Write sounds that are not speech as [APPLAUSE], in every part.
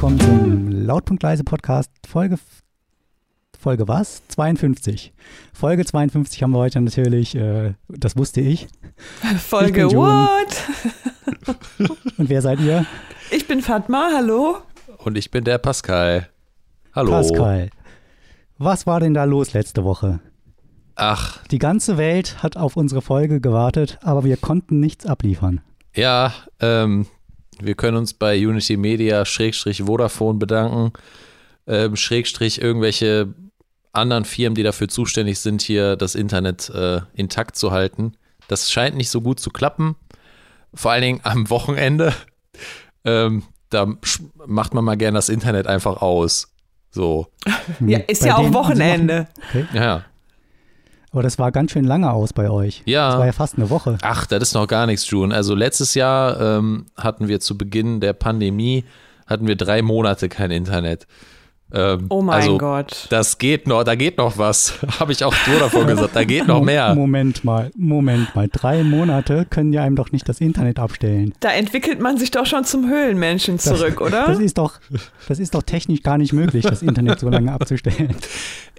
willkommen zum Lautpunktleise Podcast Folge Folge was? 52. Folge 52 haben wir heute natürlich, äh, das wusste ich. [LAUGHS] Folge ich what? [LAUGHS] Und wer seid ihr? Ich bin Fatma, hallo. Und ich bin der Pascal. Hallo. Pascal. Was war denn da los letzte Woche? Ach. Die ganze Welt hat auf unsere Folge gewartet, aber wir konnten nichts abliefern. Ja, ähm, wir können uns bei Unity Media Schrägstrich Vodafone bedanken. Ähm, Schrägstrich irgendwelche anderen Firmen, die dafür zuständig sind, hier das Internet äh, intakt zu halten. Das scheint nicht so gut zu klappen. Vor allen Dingen am Wochenende. Ähm, da macht man mal gern das Internet einfach aus. So. Ja, ist Bei ja auch Wochenende. Okay. Ja. Aber das war ganz schön lange aus bei euch. Ja. Das war ja fast eine Woche. Ach, das ist noch gar nichts, June. Also letztes Jahr ähm, hatten wir zu Beginn der Pandemie hatten wir drei Monate kein Internet. Ähm, oh mein also, Gott. Das geht noch, da geht noch was. [LAUGHS] Habe ich auch so davon gesagt, da geht noch mehr. Moment mal, Moment mal. Drei Monate können ja einem doch nicht das Internet abstellen. Da entwickelt man sich doch schon zum Höhlenmenschen zurück, das, oder? Das ist, doch, das ist doch technisch gar nicht möglich, das Internet so lange abzustellen. [LAUGHS]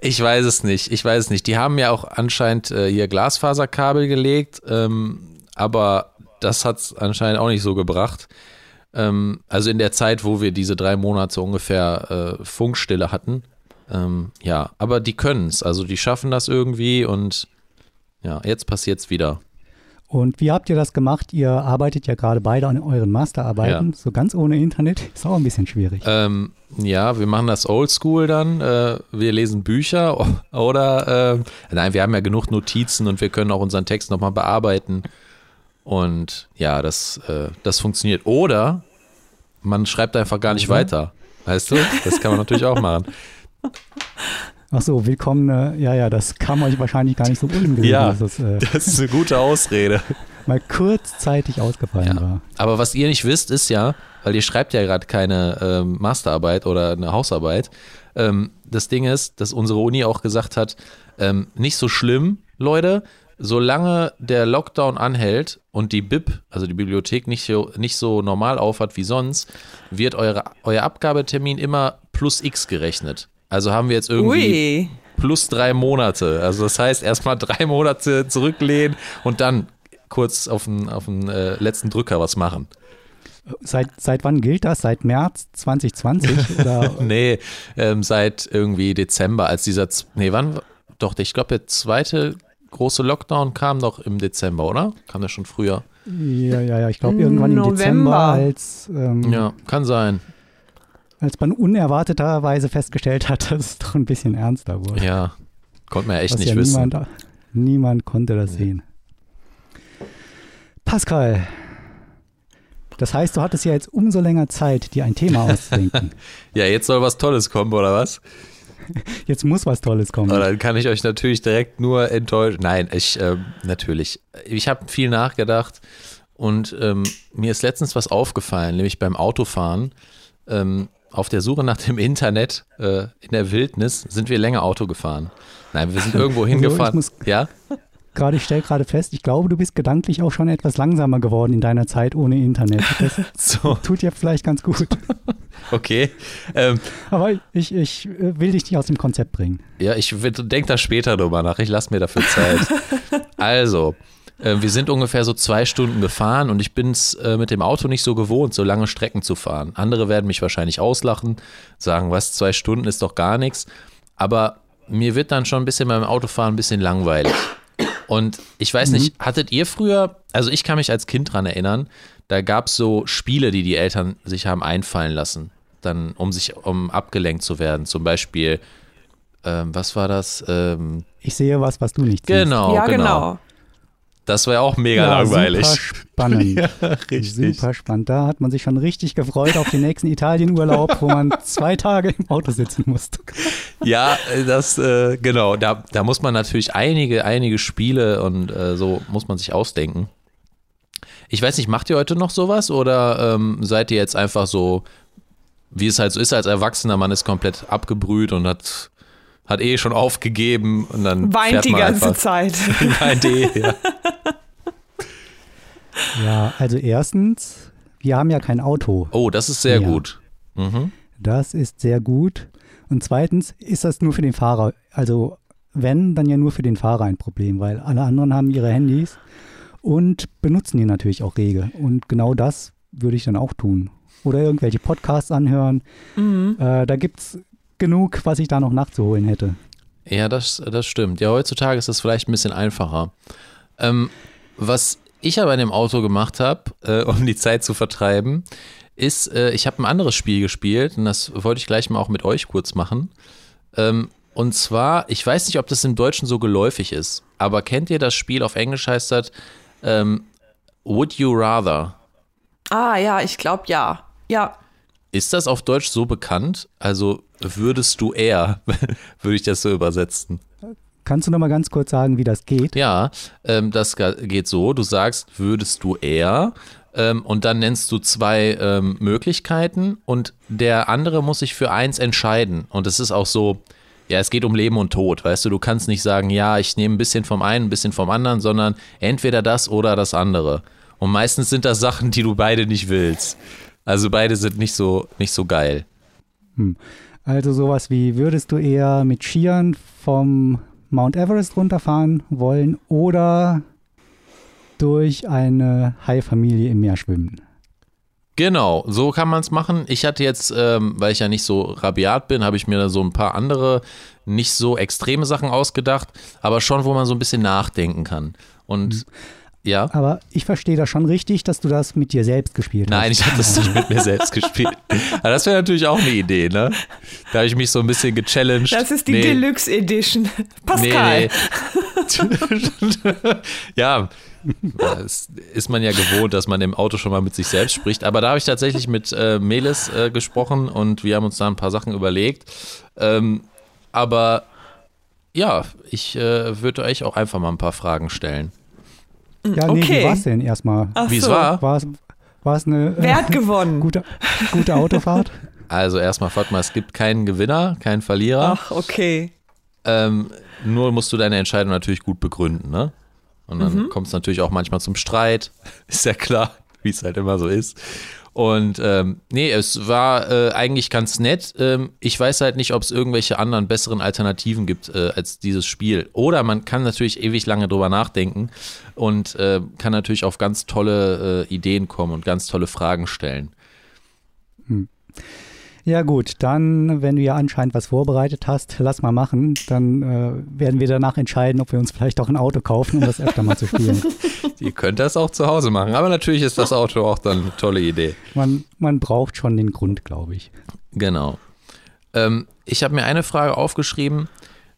Ich weiß es nicht, ich weiß es nicht. Die haben ja auch anscheinend äh, hier Glasfaserkabel gelegt, ähm, aber das hat es anscheinend auch nicht so gebracht. Ähm, also in der Zeit, wo wir diese drei Monate ungefähr äh, Funkstille hatten. Ähm, ja, aber die können es. Also die schaffen das irgendwie und ja, jetzt passiert es wieder. Und wie habt ihr das gemacht? Ihr arbeitet ja gerade beide an euren Masterarbeiten. Ja. So ganz ohne Internet ist auch ein bisschen schwierig. Ähm, ja, wir machen das oldschool dann. Äh, wir lesen Bücher [LAUGHS] oder, äh, nein, wir haben ja genug Notizen und wir können auch unseren Text nochmal bearbeiten. Und ja, das, äh, das funktioniert. Oder man schreibt einfach gar nicht mhm. weiter. Weißt du? Das kann man natürlich auch machen. [LAUGHS] Ach so, willkommen. Ja, ja, das kam euch wahrscheinlich gar nicht so ungelegen. Ja, das, äh, das ist eine gute Ausrede. [LAUGHS] mal kurzzeitig ausgefallen ja. war. Aber was ihr nicht wisst, ist ja, weil ihr schreibt ja gerade keine ähm, Masterarbeit oder eine Hausarbeit. Ähm, das Ding ist, dass unsere Uni auch gesagt hat, ähm, nicht so schlimm, Leute, solange der Lockdown anhält und die BIP, also die Bibliothek, nicht so, nicht so normal aufhat wie sonst, wird eure, euer Abgabetermin immer plus X gerechnet. Also haben wir jetzt irgendwie Ui. plus drei Monate. Also das heißt, erstmal drei Monate zurücklehnen und dann kurz auf den, auf den äh, letzten Drücker was machen. Seit, seit wann gilt das? Seit März 2020? [LAUGHS] Oder? nee, ähm, seit irgendwie Dezember, als dieser, nee, wann, doch, ich glaube, der zweite große Lockdown kam doch im Dezember, oder? Kam der schon früher? Ja, ja, ja. Ich glaube irgendwann im Dezember, als ähm, ja, kann sein. Als man unerwarteterweise festgestellt hat, [LAUGHS] dass es doch ein bisschen ernster wurde. Ja, konnte man ja echt Was nicht ja wissen. Niemand, niemand konnte das ja. sehen. Pascal, das heißt, du hattest ja jetzt umso länger Zeit, dir ein Thema [LAUGHS] auszudenken. ja, jetzt soll was Tolles kommen, oder was? [LAUGHS] Jetzt muss was Tolles kommen. Aber dann kann ich euch natürlich direkt nur enttäuschen. Nein, ich, äh, natürlich. Ich habe viel nachgedacht und ähm, mir ist letztens was aufgefallen, nämlich beim Autofahren. Ähm, auf der Suche nach dem Internet äh, in der Wildnis sind wir länger Auto gefahren. Nein, wir sind irgendwo [LAUGHS] hingefahren. Ja? Gerade, ich stelle gerade fest, ich glaube, du bist gedanklich auch schon etwas langsamer geworden in deiner Zeit ohne Internet. Das [LAUGHS] so. tut dir vielleicht ganz gut. [LAUGHS] Okay. Ähm, Aber ich, ich äh, will dich nicht aus dem Konzept bringen. Ja, ich denke da später drüber nach. Ich lasse mir dafür Zeit. [LAUGHS] also, äh, wir sind ungefähr so zwei Stunden gefahren und ich bin es äh, mit dem Auto nicht so gewohnt, so lange Strecken zu fahren. Andere werden mich wahrscheinlich auslachen, sagen, was, zwei Stunden ist doch gar nichts. Aber mir wird dann schon ein bisschen beim Autofahren ein bisschen langweilig. Und ich weiß mhm. nicht, hattet ihr früher, also ich kann mich als Kind dran erinnern, da gab es so Spiele, die die Eltern sich haben einfallen lassen, dann um sich, um abgelenkt zu werden. Zum Beispiel, ähm, was war das? Ähm, ich sehe was, was du nicht siehst. Genau, ja, genau. genau. Das war ja auch mega ja, langweilig. Super spannend. [LAUGHS] ja, richtig. Super spannend. Da hat man sich schon richtig gefreut auf den nächsten Italienurlaub, wo man zwei Tage im Auto sitzen musste. Ja, das, äh, genau. Da, da muss man natürlich einige, einige Spiele und äh, so muss man sich ausdenken. Ich weiß nicht, macht ihr heute noch sowas oder ähm, seid ihr jetzt einfach so, wie es halt so ist als Erwachsener, man ist komplett abgebrüht und hat hat eh schon aufgegeben und dann weint die ganze einfach. Zeit. [LAUGHS] weint eh, ja. ja, also erstens, wir haben ja kein Auto. Oh, das ist sehr mehr. gut. Mhm. Das ist sehr gut. Und zweitens ist das nur für den Fahrer. Also wenn, dann ja nur für den Fahrer ein Problem, weil alle anderen haben ihre Handys und benutzen die natürlich auch rege. Und genau das würde ich dann auch tun. Oder irgendwelche Podcasts anhören. Mhm. Äh, da gibt es genug, was ich da noch nachzuholen hätte. Ja, das, das stimmt. Ja, heutzutage ist das vielleicht ein bisschen einfacher. Ähm, was ich aber in dem Auto gemacht habe, äh, um die Zeit zu vertreiben, ist, äh, ich habe ein anderes Spiel gespielt und das wollte ich gleich mal auch mit euch kurz machen. Ähm, und zwar, ich weiß nicht, ob das im Deutschen so geläufig ist, aber kennt ihr das Spiel auf Englisch heißt das ähm, Would You Rather? Ah ja, ich glaube ja. Ja. Ist das auf Deutsch so bekannt? Also würdest du eher, [LAUGHS] würde ich das so übersetzen. Kannst du noch mal ganz kurz sagen, wie das geht? Ja, ähm, das geht so. Du sagst, würdest du eher ähm, und dann nennst du zwei ähm, Möglichkeiten und der andere muss sich für eins entscheiden. Und es ist auch so, ja, es geht um Leben und Tod, weißt du, du kannst nicht sagen, ja, ich nehme ein bisschen vom einen, ein bisschen vom anderen, sondern entweder das oder das andere. Und meistens sind das Sachen, die du beide nicht willst. Also beide sind nicht so, nicht so geil. Hm. Also sowas wie, würdest du eher mit Skiern vom Mount Everest runterfahren wollen oder durch eine Haifamilie im Meer schwimmen? Genau, so kann man es machen. Ich hatte jetzt, ähm, weil ich ja nicht so rabiat bin, habe ich mir da so ein paar andere, nicht so extreme Sachen ausgedacht, aber schon, wo man so ein bisschen nachdenken kann. Und mhm. Ja. Aber ich verstehe das schon richtig, dass du das mit dir selbst gespielt hast. Nein, ich habe das nicht mit mir selbst [LAUGHS] gespielt. Aber das wäre natürlich auch eine Idee, ne? Da habe ich mich so ein bisschen gechallenged. Das ist die nee. Deluxe Edition. [LAUGHS] Pascal. Nee, nee. [LAUGHS] ja, das ist man ja gewohnt, dass man im Auto schon mal mit sich selbst spricht. Aber da habe ich tatsächlich mit äh, Melis äh, gesprochen und wir haben uns da ein paar Sachen überlegt. Ähm, aber ja, ich äh, würde euch auch einfach mal ein paar Fragen stellen. Ja, nee, okay. wie war es denn erstmal? Wie es war? War es eine Wer hat gewonnen? Gute, gute Autofahrt? Also erstmal, Fatma, es gibt keinen Gewinner, keinen Verlierer. Ach, okay. Ähm, nur musst du deine Entscheidung natürlich gut begründen, ne? Und dann mhm. kommt es natürlich auch manchmal zum Streit. [LAUGHS] Ist ja klar, wie es halt immer so ist. Und ähm, nee, es war äh, eigentlich ganz nett. Ähm, ich weiß halt nicht, ob es irgendwelche anderen besseren Alternativen gibt äh, als dieses Spiel. Oder man kann natürlich ewig lange drüber nachdenken und äh, kann natürlich auf ganz tolle äh, Ideen kommen und ganz tolle Fragen stellen. Hm. Ja gut, dann, wenn du ja anscheinend was vorbereitet hast, lass mal machen. Dann äh, werden wir danach entscheiden, ob wir uns vielleicht auch ein Auto kaufen, um das öfter mal zu spielen. [LAUGHS] Ihr könnt das auch zu Hause machen, aber natürlich ist das Auto auch dann eine tolle Idee. Man, man braucht schon den Grund, glaube ich. Genau. Ähm, ich habe mir eine Frage aufgeschrieben.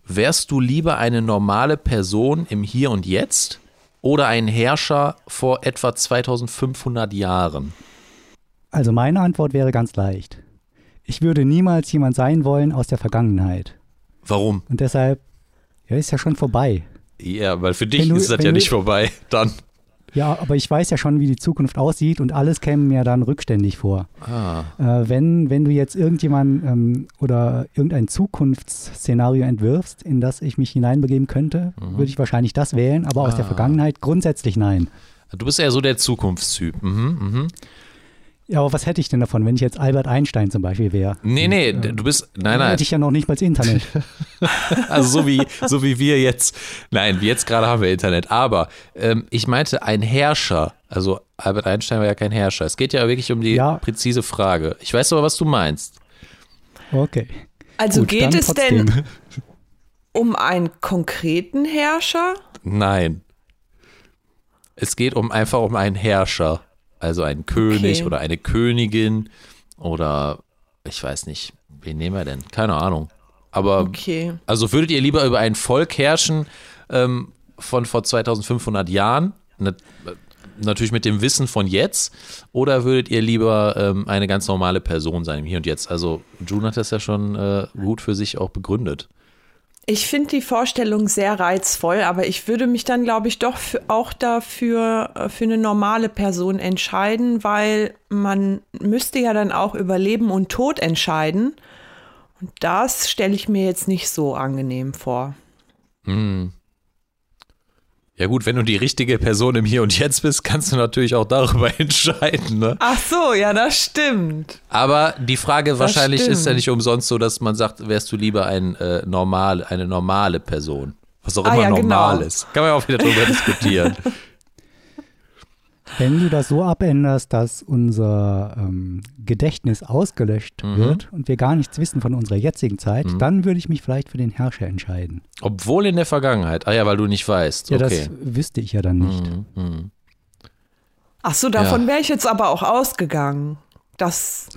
Wärst du lieber eine normale Person im Hier und Jetzt oder ein Herrscher vor etwa 2500 Jahren? Also meine Antwort wäre ganz leicht ich würde niemals jemand sein wollen aus der Vergangenheit. Warum? Und deshalb, ja, ist ja schon vorbei. Ja, weil für dich du, ist das ja nicht vorbei, dann. Ja, aber ich weiß ja schon, wie die Zukunft aussieht und alles käme mir dann rückständig vor. Ah. Äh, wenn, wenn du jetzt irgendjemand ähm, oder irgendein Zukunftsszenario entwirfst, in das ich mich hineinbegeben könnte, mhm. würde ich wahrscheinlich das wählen, aber aus der ah. Vergangenheit grundsätzlich nein. Du bist eher so der Zukunftstyp. Mhm, mhm. Ja, aber was hätte ich denn davon, wenn ich jetzt Albert Einstein zum Beispiel wäre? Nee, nee, und, äh, du bist, nein, nein. hätte ich ja noch nicht mal das Internet. [LAUGHS] [LAUGHS] also so wie, so wie wir jetzt, nein, jetzt gerade haben wir Internet, aber ähm, ich meinte ein Herrscher, also Albert Einstein war ja kein Herrscher. Es geht ja wirklich um die ja. präzise Frage. Ich weiß aber, was du meinst. Okay. Also Gut, geht es trotzdem. denn [LAUGHS] um einen konkreten Herrscher? Nein. Es geht um einfach um einen Herrscher. Also ein König okay. oder eine Königin oder ich weiß nicht, wen nehmen wir denn? Keine Ahnung. Aber okay. also würdet ihr lieber über ein Volk herrschen ähm, von vor 2500 Jahren? Ne, natürlich mit dem Wissen von jetzt oder würdet ihr lieber ähm, eine ganz normale Person sein im Hier und Jetzt? Also June hat das ja schon äh, gut für sich auch begründet. Ich finde die Vorstellung sehr reizvoll, aber ich würde mich dann, glaube ich, doch für, auch dafür äh, für eine normale Person entscheiden, weil man müsste ja dann auch über Leben und Tod entscheiden. Und das stelle ich mir jetzt nicht so angenehm vor. Hm. Ja gut, wenn du die richtige Person im Hier und Jetzt bist, kannst du natürlich auch darüber [LAUGHS] entscheiden. Ne? Ach so, ja, das stimmt. Aber die Frage wahrscheinlich stimmt. ist ja nicht umsonst so, dass man sagt, wärst du lieber ein, äh, normal, eine normale Person. Was auch Ah, immer ja, normal genau. ist. Kann man ja auch wieder drüber [LAUGHS] diskutieren. Wenn du das so abänderst, dass unser ähm, Gedächtnis ausgelöscht Mhm. wird und wir gar nichts wissen von unserer jetzigen Zeit, dann würde ich mich vielleicht für den Herrscher entscheiden. Obwohl in der Vergangenheit. Ah ja, weil du nicht weißt. Ja, Okay. das wüsste ich ja dann nicht. Mhm, mhm. Ach so, davon Ja. wäre ich jetzt aber auch ausgegangen, dass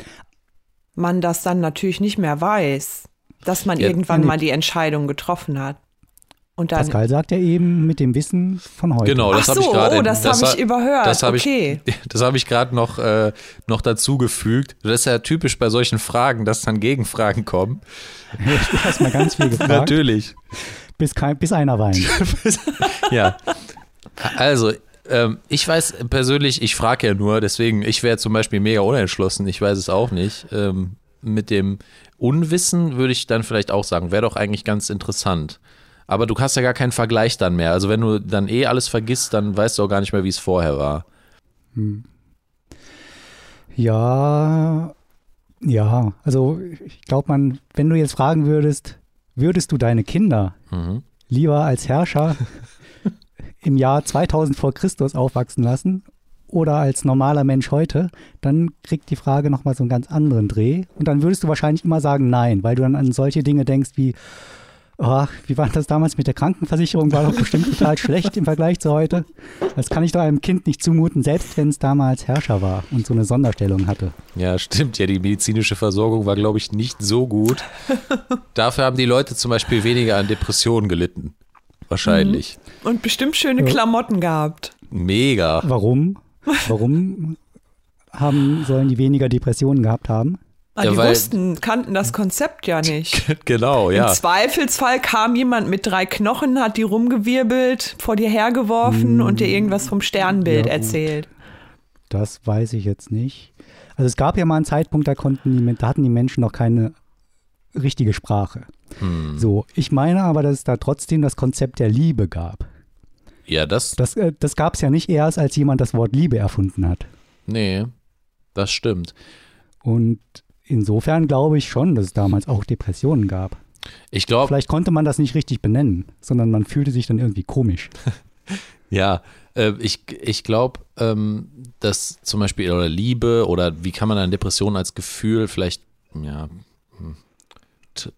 man das dann natürlich nicht mehr weiß, dass man Ja, irgendwann mal die Entscheidung getroffen hat. Und dann. Pascal sagt ja eben mit dem Wissen von heute. Genau, das Ach habe ich so, gerade. oh, das habe ha- ich überhört. Das habe Okay. [LAUGHS] ich, das habe ich gerade noch, äh, noch dazugefügt. Das ist ja typisch bei solchen Fragen, dass dann Gegenfragen kommen. Du hast mal ganz viel [LAUGHS] gefragt, Natürlich. bis, kein, bis einer weint. [LAUGHS] Ja. Also, ähm, ich weiß persönlich, ich frage ja nur, deswegen, ich wäre zum Beispiel mega unentschlossen, ich weiß es auch nicht. Ähm, mit dem Unwissen würde ich dann vielleicht auch sagen, wäre doch eigentlich ganz interessant. Aber du hast ja gar keinen Vergleich dann mehr. Also wenn du dann eh alles vergisst, dann weißt du auch gar nicht mehr, wie es vorher war. Ja, ja, also ich glaube, man, wenn du jetzt fragen würdest, würdest du deine Kinder Mhm. lieber als Herrscher [LAUGHS] im Jahr 2000 vor Christus aufwachsen lassen oder als normaler Mensch heute, dann kriegt die Frage nochmal so einen ganz anderen Dreh. Und dann würdest du wahrscheinlich immer sagen Nein, weil du dann an solche Dinge denkst wie, oh, wie war das damals mit der Krankenversicherung? War doch bestimmt total [LAUGHS] schlecht im Vergleich zu heute. Das kann ich doch einem Kind nicht zumuten, selbst wenn es damals Herrscher war und so eine Sonderstellung hatte. Ja, stimmt. Ja, die medizinische Versorgung war, glaube ich, nicht so gut. Dafür haben die Leute zum Beispiel weniger an Depressionen gelitten. Wahrscheinlich. Und bestimmt schöne Ja. Klamotten gehabt. Mega. Warum? [LAUGHS] Warum haben, sollen die weniger Depressionen gehabt haben? Ah, Ja, die weil- wussten, kannten das Konzept ja nicht. [LAUGHS] genau, ja. Im Zweifelsfall kam jemand mit drei Knochen, hat die rumgewirbelt, vor dir hergeworfen und dir irgendwas vom Sternbild Ja, erzählt. Das weiß ich jetzt nicht. Also es gab ja mal einen Zeitpunkt, da konnten die, da hatten die Menschen noch keine richtige Sprache. Hm. So, ich meine aber, dass es da trotzdem das Konzept der Liebe gab. Ja, das, Das, äh, das gab es ja nicht erst, als jemand das Wort Liebe erfunden hat. nee, das stimmt. Und insofern glaube ich schon, dass es damals auch Depressionen gab. Ich glaube, Vielleicht konnte man das nicht richtig benennen, sondern man fühlte sich dann irgendwie komisch. [LAUGHS] ja, äh, ich, ich glaube, ähm, dass zum Beispiel oder Liebe oder wie kann man eine Depression als Gefühl vielleicht, ja, hm,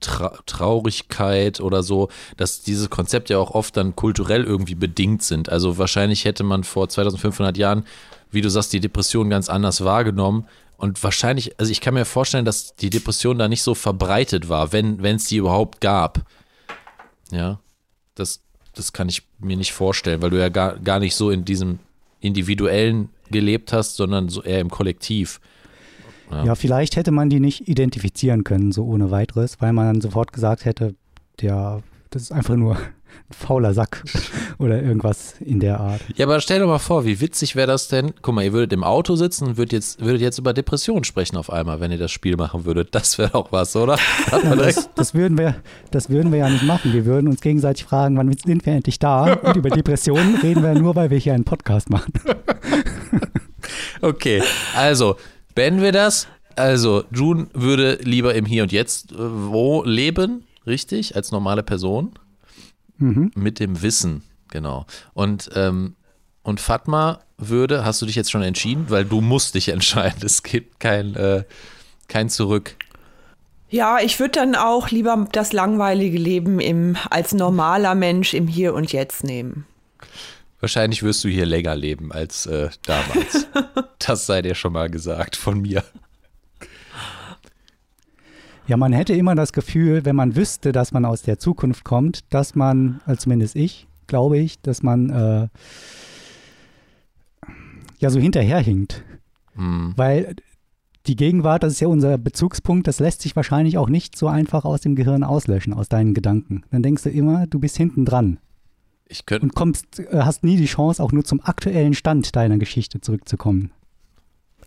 Tra Traurigkeit oder so, dass diese Konzepte ja auch oft dann kulturell irgendwie bedingt sind. Also wahrscheinlich hätte man vor 2500 Jahren, wie du sagst, die Depression ganz anders wahrgenommen. Und wahrscheinlich, also ich kann mir vorstellen, dass die Depression da nicht so verbreitet war, wenn es die überhaupt gab. Ja, das, das kann ich mir nicht vorstellen, weil du ja gar, gar nicht so in diesem individuellen gelebt hast, sondern so eher im Kollektiv. Ja. Ja. vielleicht hätte man die nicht identifizieren können, so ohne weiteres, weil man dann sofort gesagt hätte, der, das ist einfach nur ein fauler Sack [LAUGHS] oder irgendwas in der Art. Ja, aber stell dir mal vor, wie witzig wäre das denn? Guck mal, ihr würdet im Auto sitzen und würdet jetzt, würdet jetzt über Depressionen sprechen auf einmal, wenn ihr das Spiel machen würdet. Das wäre doch was, oder? [LAUGHS] Direkt- Das, das, würden wir, das würden wir ja nicht machen. Wir würden uns gegenseitig fragen, wann sind wir endlich da? Und über Depressionen reden wir nur, weil wir hier einen Podcast machen. [LAUGHS] Okay, also, beenden wir das. Also, June würde lieber im Hier und Jetzt äh, wo leben, richtig, als normale Person. Mhm. Mit dem Wissen, genau. Und, ähm, und Fatma würde, hast du dich jetzt schon entschieden? Weil du musst dich entscheiden. [LAUGHS] Es gibt kein, äh, kein Zurück. Ja, ich würde dann auch lieber das langweilige Leben im, als normaler Mensch im Hier und Jetzt nehmen. Wahrscheinlich wirst du hier länger leben als äh, damals. [LAUGHS] das sei dir schon mal gesagt von mir. Ja, man hätte immer das Gefühl, wenn man wüsste, dass man aus der Zukunft kommt, dass man, also zumindest ich, glaube ich, dass man äh, ja so hinterherhinkt. Hm. Weil die Gegenwart, das ist ja unser Bezugspunkt, das lässt sich wahrscheinlich auch nicht so einfach aus dem Gehirn auslöschen, aus deinen Gedanken. Dann denkst du immer, du bist hinten dran Ich könnte und kommst, äh, hast nie die Chance, auch nur zum aktuellen Stand deiner Geschichte zurückzukommen.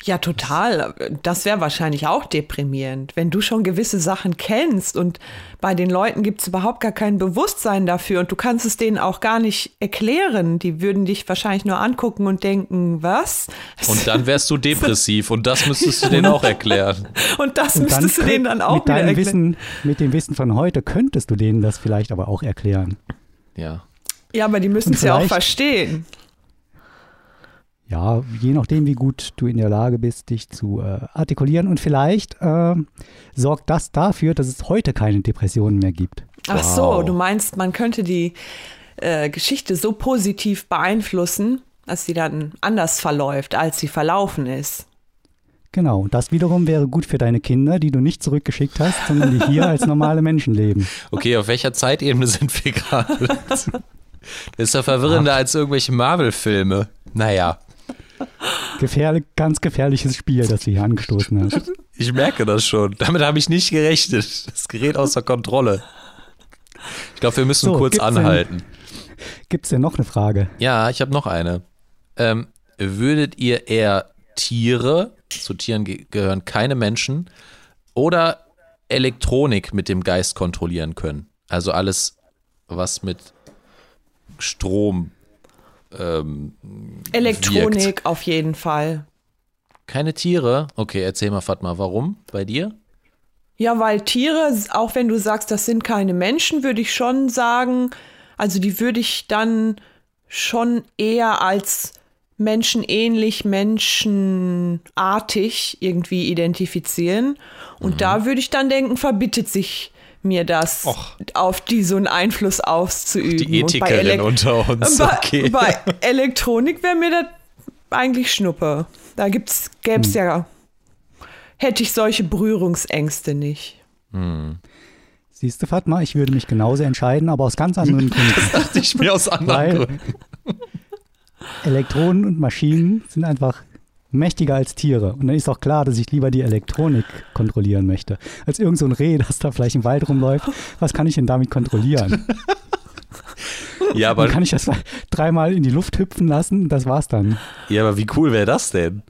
Ja, total. Das wäre wahrscheinlich auch deprimierend, wenn du schon gewisse Sachen kennst und bei den Leuten gibt es überhaupt gar kein Bewusstsein dafür und du kannst es denen auch gar nicht erklären. Die würden dich wahrscheinlich nur angucken und denken, was? Und dann wärst du [LAUGHS] depressiv und das müsstest du [LAUGHS] denen auch erklären. Und das Und müsstest du denen dann auch mit deinem erklären. Wissen, mit dem Wissen von heute könntest du denen das vielleicht aber auch erklären. Ja. Ja, aber die müssen es ja auch verstehen. Ja, je nachdem, wie gut du in der Lage bist, dich zu äh, artikulieren. Und vielleicht äh, sorgt das dafür, dass es heute keine Depressionen mehr gibt. Ach so, Wow. du meinst, man könnte die äh, Geschichte so positiv beeinflussen, dass sie dann anders verläuft, als sie verlaufen ist. Genau, und das wiederum wäre gut für deine Kinder, die du nicht zurückgeschickt hast, sondern die hier als normale Menschen leben. Okay, auf welcher Zeitebene sind wir gerade? [LAUGHS] Das ist ja verwirrender als irgendwelche Marvel-Filme. Naja, Gefährlich, ganz gefährliches Spiel, das du hier angestoßen hast. ich merke das schon. Damit habe ich nicht gerechnet. Das gerät außer Kontrolle. Ich glaube, wir müssen So, kurz gibt's anhalten. Gibt es denn noch eine Frage? Ja, ich habe noch eine. Ähm, würdet ihr eher Tiere, zu Tieren ge gehören keine Menschen, oder Elektronik mit dem Geist kontrollieren können? Also alles, was mit Strom. Ähm, Elektronik wirkt. auf jeden Fall. Keine Tiere? Okay, erzähl mal, Fatma, warum bei dir? Ja, weil Tiere, auch wenn du sagst, das sind keine Menschen, würde ich schon sagen, also die würde ich dann schon eher als menschenähnlich, menschenartig irgendwie identifizieren. Und da würde ich dann denken, verbittet sich mir das, Och. auf die so einen Einfluss auszuüben. Die Und bei Ethikerin unter uns. bei, Okay. bei Elektronik wäre mir das eigentlich Schnuppe. Da gibt's, gäbe es ja, hätte ich solche Berührungsängste nicht. Siehst du, Fatma, ich würde mich genauso entscheiden, aber aus ganz anderen [LAUGHS] Gründen. dachte ich mir aus anderen Weil Gründen. Elektronen und Maschinen sind einfach mächtiger als Tiere. Und dann ist auch klar, dass ich lieber die Elektronik kontrollieren möchte. Als irgend so ein Reh, das da vielleicht im Wald rumläuft. Was kann ich denn damit kontrollieren? [LAUGHS] Ja, Dann aber, kann ich das dreimal in die Luft hüpfen lassen, das war's dann. ja, aber wie cool wäre das denn?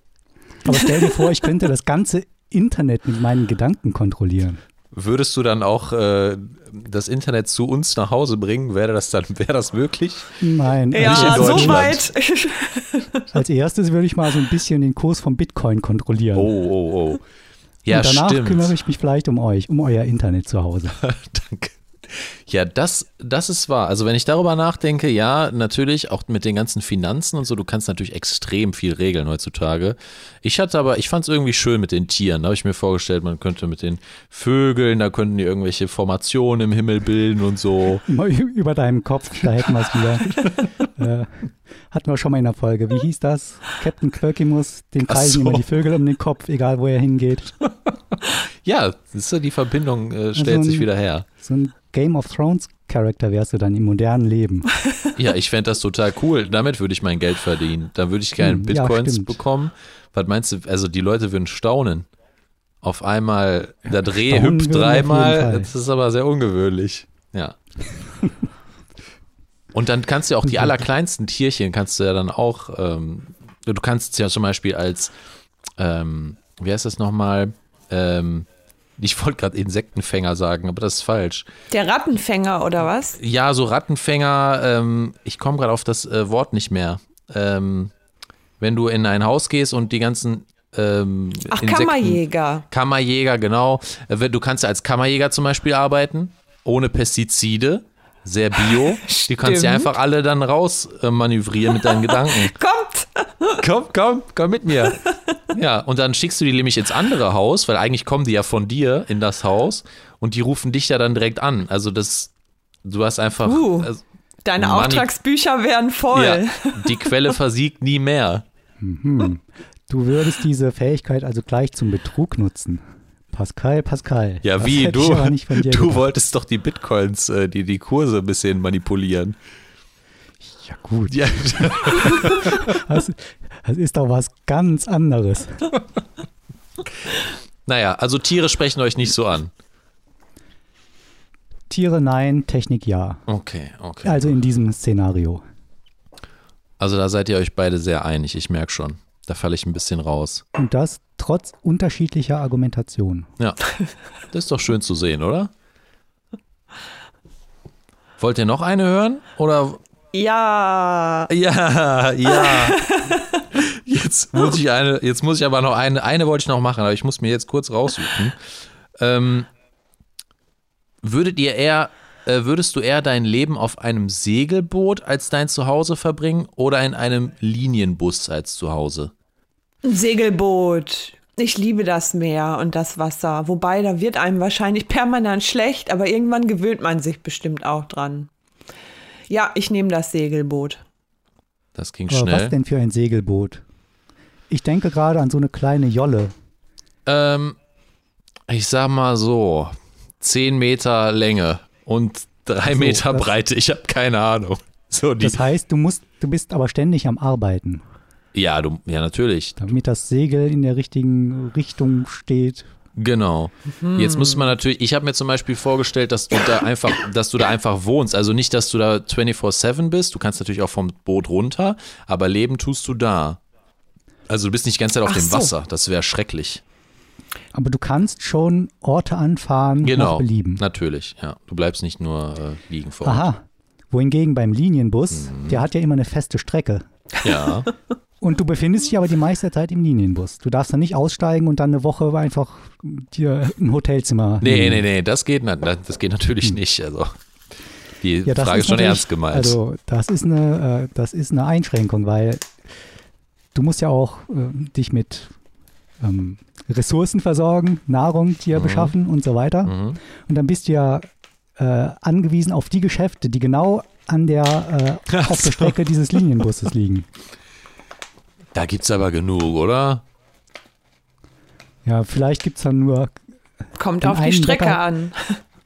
Aber stell dir vor, ich könnte das ganze Internet mit meinen Gedanken kontrollieren. Würdest du dann auch äh, das Internet zu uns nach Hause bringen? Wäre das dann, [LAUGHS] wäre das möglich? Nein. Nicht in Ja, so weit. [LAUGHS] Als erstes würde ich mal so ein bisschen den Kurs vom Bitcoin kontrollieren. Oh, oh, oh. Ja, Und danach stimmt. kümmere ich mich vielleicht um euch, um euer Internet zu Hause. [LAUGHS] Danke. Ja, das, das ist wahr. Also wenn ich darüber nachdenke, ja, natürlich, auch mit den ganzen Finanzen und so, du kannst natürlich extrem viel regeln heutzutage. Ich hatte aber, ich fand es irgendwie schön mit den Tieren. Da habe ich mir vorgestellt, man könnte mit den Vögeln, da könnten die irgendwelche Formationen im Himmel bilden und so. Über deinem Kopf, da hätten wir es wieder. [LAUGHS] äh, hatten wir schon mal in der Folge. Wie hieß das? Captain Quirkimus, den kreisen so. immer die Vögel um den Kopf, egal wo er hingeht. [LAUGHS] Ja, siehst du, die Verbindung äh, stellt Also sich ein- wieder her. So ein Game of Thrones Charakter wärst du dann im modernen Leben. [LAUGHS] Ja, ich fände das total cool. Damit würde ich mein Geld verdienen. Da würde ich gerne Hm, ja, Bitcoins stimmt. bekommen. Was meinst du? Also die Leute würden staunen. Auf einmal, der Dreh staunen hüpft dreimal. Das ist aber sehr ungewöhnlich. Ja. [LAUGHS] Und dann kannst du ja auch die allerkleinsten Tierchen kannst du ja dann auch, ähm, du kannst ja zum Beispiel als, ähm, wie heißt das nochmal? Ähm, ich wollte gerade Insektenfänger sagen, aber das ist falsch. Der Rattenfänger oder was? Ja, so Rattenfänger, ähm, ich komme gerade auf das äh, Wort nicht mehr. Ähm, wenn du in ein Haus gehst und die ganzen ähm, Ach, Insekten- Kammerjäger. Kammerjäger, genau. Äh, Du kannst ja als Kammerjäger zum Beispiel arbeiten, ohne Pestizide, sehr bio. [LAUGHS] Die kannst du Stimmt. einfach alle dann raus manövrieren mit deinen Gedanken. [LAUGHS] Kommt! Komm, komm, komm mit mir. Ja, und dann schickst du die nämlich ins andere Haus, weil eigentlich kommen die ja von dir in das Haus und die rufen dich ja dann direkt an. Also das, du hast einfach, Uh. also, Deine Mani- Auftragsbücher wären voll. ja, die Quelle versiegt nie mehr. Hm. Du würdest diese Fähigkeit also gleich zum Betrug nutzen. Pascal, Pascal. Ja, wie, du, ich aber nicht von dir [LAUGHS] du gedacht. wolltest doch die Bitcoins, äh, die, die Kurse ein bisschen manipulieren. Ja, gut. Ja, [LAUGHS] Das, das ist doch was ganz anderes. naja, also Tiere sprechen euch nicht so an. Tiere nein, Technik ja. Okay, okay. Also in diesem Szenario. Also da seid ihr euch beide sehr einig, ich merke schon. Da falle ich ein bisschen raus. Und das trotz unterschiedlicher Argumentation. Ja, das ist doch schön zu sehen, oder? Wollt ihr noch eine hören? Oder Ja. Ja, ja. [LAUGHS] Jetzt muss ich eine, jetzt muss ich aber noch eine, eine wollte ich noch machen, aber ich muss mir jetzt kurz raussuchen. Ähm, würdet ihr eher, äh, würdest du eher dein Leben auf einem Segelboot als dein Zuhause verbringen oder in einem Linienbus als Zuhause? Ein Segelboot. Ich liebe das Meer und das Wasser. Wobei, da wird einem wahrscheinlich permanent schlecht, aber irgendwann gewöhnt man sich bestimmt auch dran. Ja, ich nehme das Segelboot. Das ging Aber schnell. was denn für ein Segelboot? Ich denke gerade an so eine kleine Jolle. Ähm, ich sag mal so, 10 Meter Länge und 3 so, Meter Breite. Ich habe keine Ahnung. So die, Das heißt, du musst, du bist aber ständig am Arbeiten, ja, du, ja, natürlich. damit das Segel in der richtigen Richtung steht. Genau. Jetzt muss man natürlich, ich habe mir zum Beispiel vorgestellt, dass du da einfach, dass du da einfach wohnst. Also nicht, dass du da 24-7 bist. Du kannst natürlich auch vom Boot runter, aber leben tust du da. Also du bist nicht die ganze Zeit auf Ach dem so. Wasser. Das wäre schrecklich. Aber du kannst schon Orte anfahren nach Genau. Belieben. Natürlich, ja. Du bleibst nicht nur äh, liegen vor Ort. Aha. Wohingegen beim Linienbus, Mhm. der hat ja immer eine feste Strecke. Ja. [LAUGHS] Und du befindest dich aber die meiste Zeit im Linienbus. Du darfst dann nicht aussteigen und dann eine Woche einfach dir ein Hotelzimmer Nee, nehmen. nee, nee, das geht, das geht natürlich nicht. Also die Hm. Ja, Frage ist schon ernst gemeint. Also das ist eine, äh, das ist eine Einschränkung, weil du musst ja auch äh, dich mit ähm, Ressourcen versorgen, Nahrung dir Mhm. beschaffen und so weiter. mhm. Und dann bist du ja äh, angewiesen auf die Geschäfte, die genau an der, äh, [LAUGHS] auf der. Strecke dieses Linienbusses liegen. Da gibt's aber genug, oder? Ja, vielleicht gibt es dann nur Kommt auf die Strecke Bäcker- an. [LAUGHS]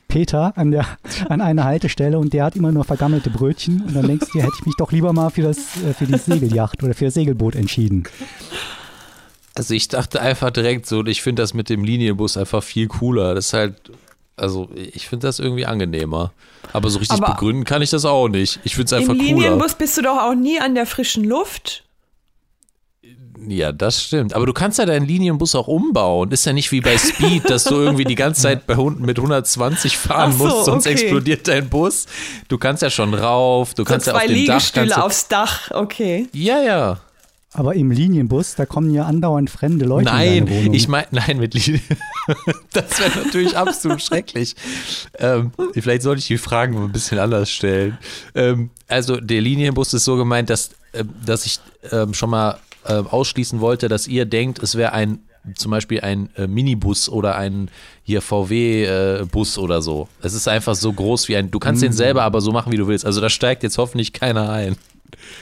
Peter an, der, an einer Haltestelle und der hat immer nur vergammelte Brötchen. Und dann denkst du dir, hätte ich mich doch lieber mal für, das, äh, für die Segelyacht oder für das Segelboot entschieden. Also ich dachte einfach direkt so, ich finde das mit dem Linienbus einfach viel cooler. Das ist halt, also ich finde das irgendwie angenehmer. Aber so richtig Aber- begründen kann ich das auch nicht. Ich finde es einfach Im cooler. Linienbus bist du doch auch nie an der frischen Luft. Ja, das stimmt. Aber du kannst ja deinen Linienbus auch umbauen. Ist ja nicht wie bei Speed, dass du irgendwie die ganze Zeit bei Hunden mit 120 fahren so, musst, sonst okay. explodiert dein Bus. Du kannst ja schon rauf, du So kannst ja auf dem Dach. Liegestühle Kannst du, aufs Dach, okay. ja, ja. Aber im Linienbus, da kommen ja andauernd fremde Leute in Nein, ich meine, nein, mit Linie. [LAUGHS] das wäre natürlich absolut schrecklich. Ähm, vielleicht sollte ich die Fragen mal ein bisschen anders stellen. Ähm, also, der Linienbus ist so gemeint, dass, ähm, dass ich ähm, schon mal ähm, ausschließen wollte, dass ihr denkt, es wäre ein zum Beispiel ein äh, Minibus oder ein hier VW-Bus oder so. Es ist einfach so groß wie ein. Du kannst den selber aber so machen, wie du willst. Also da steigt jetzt hoffentlich keiner ein.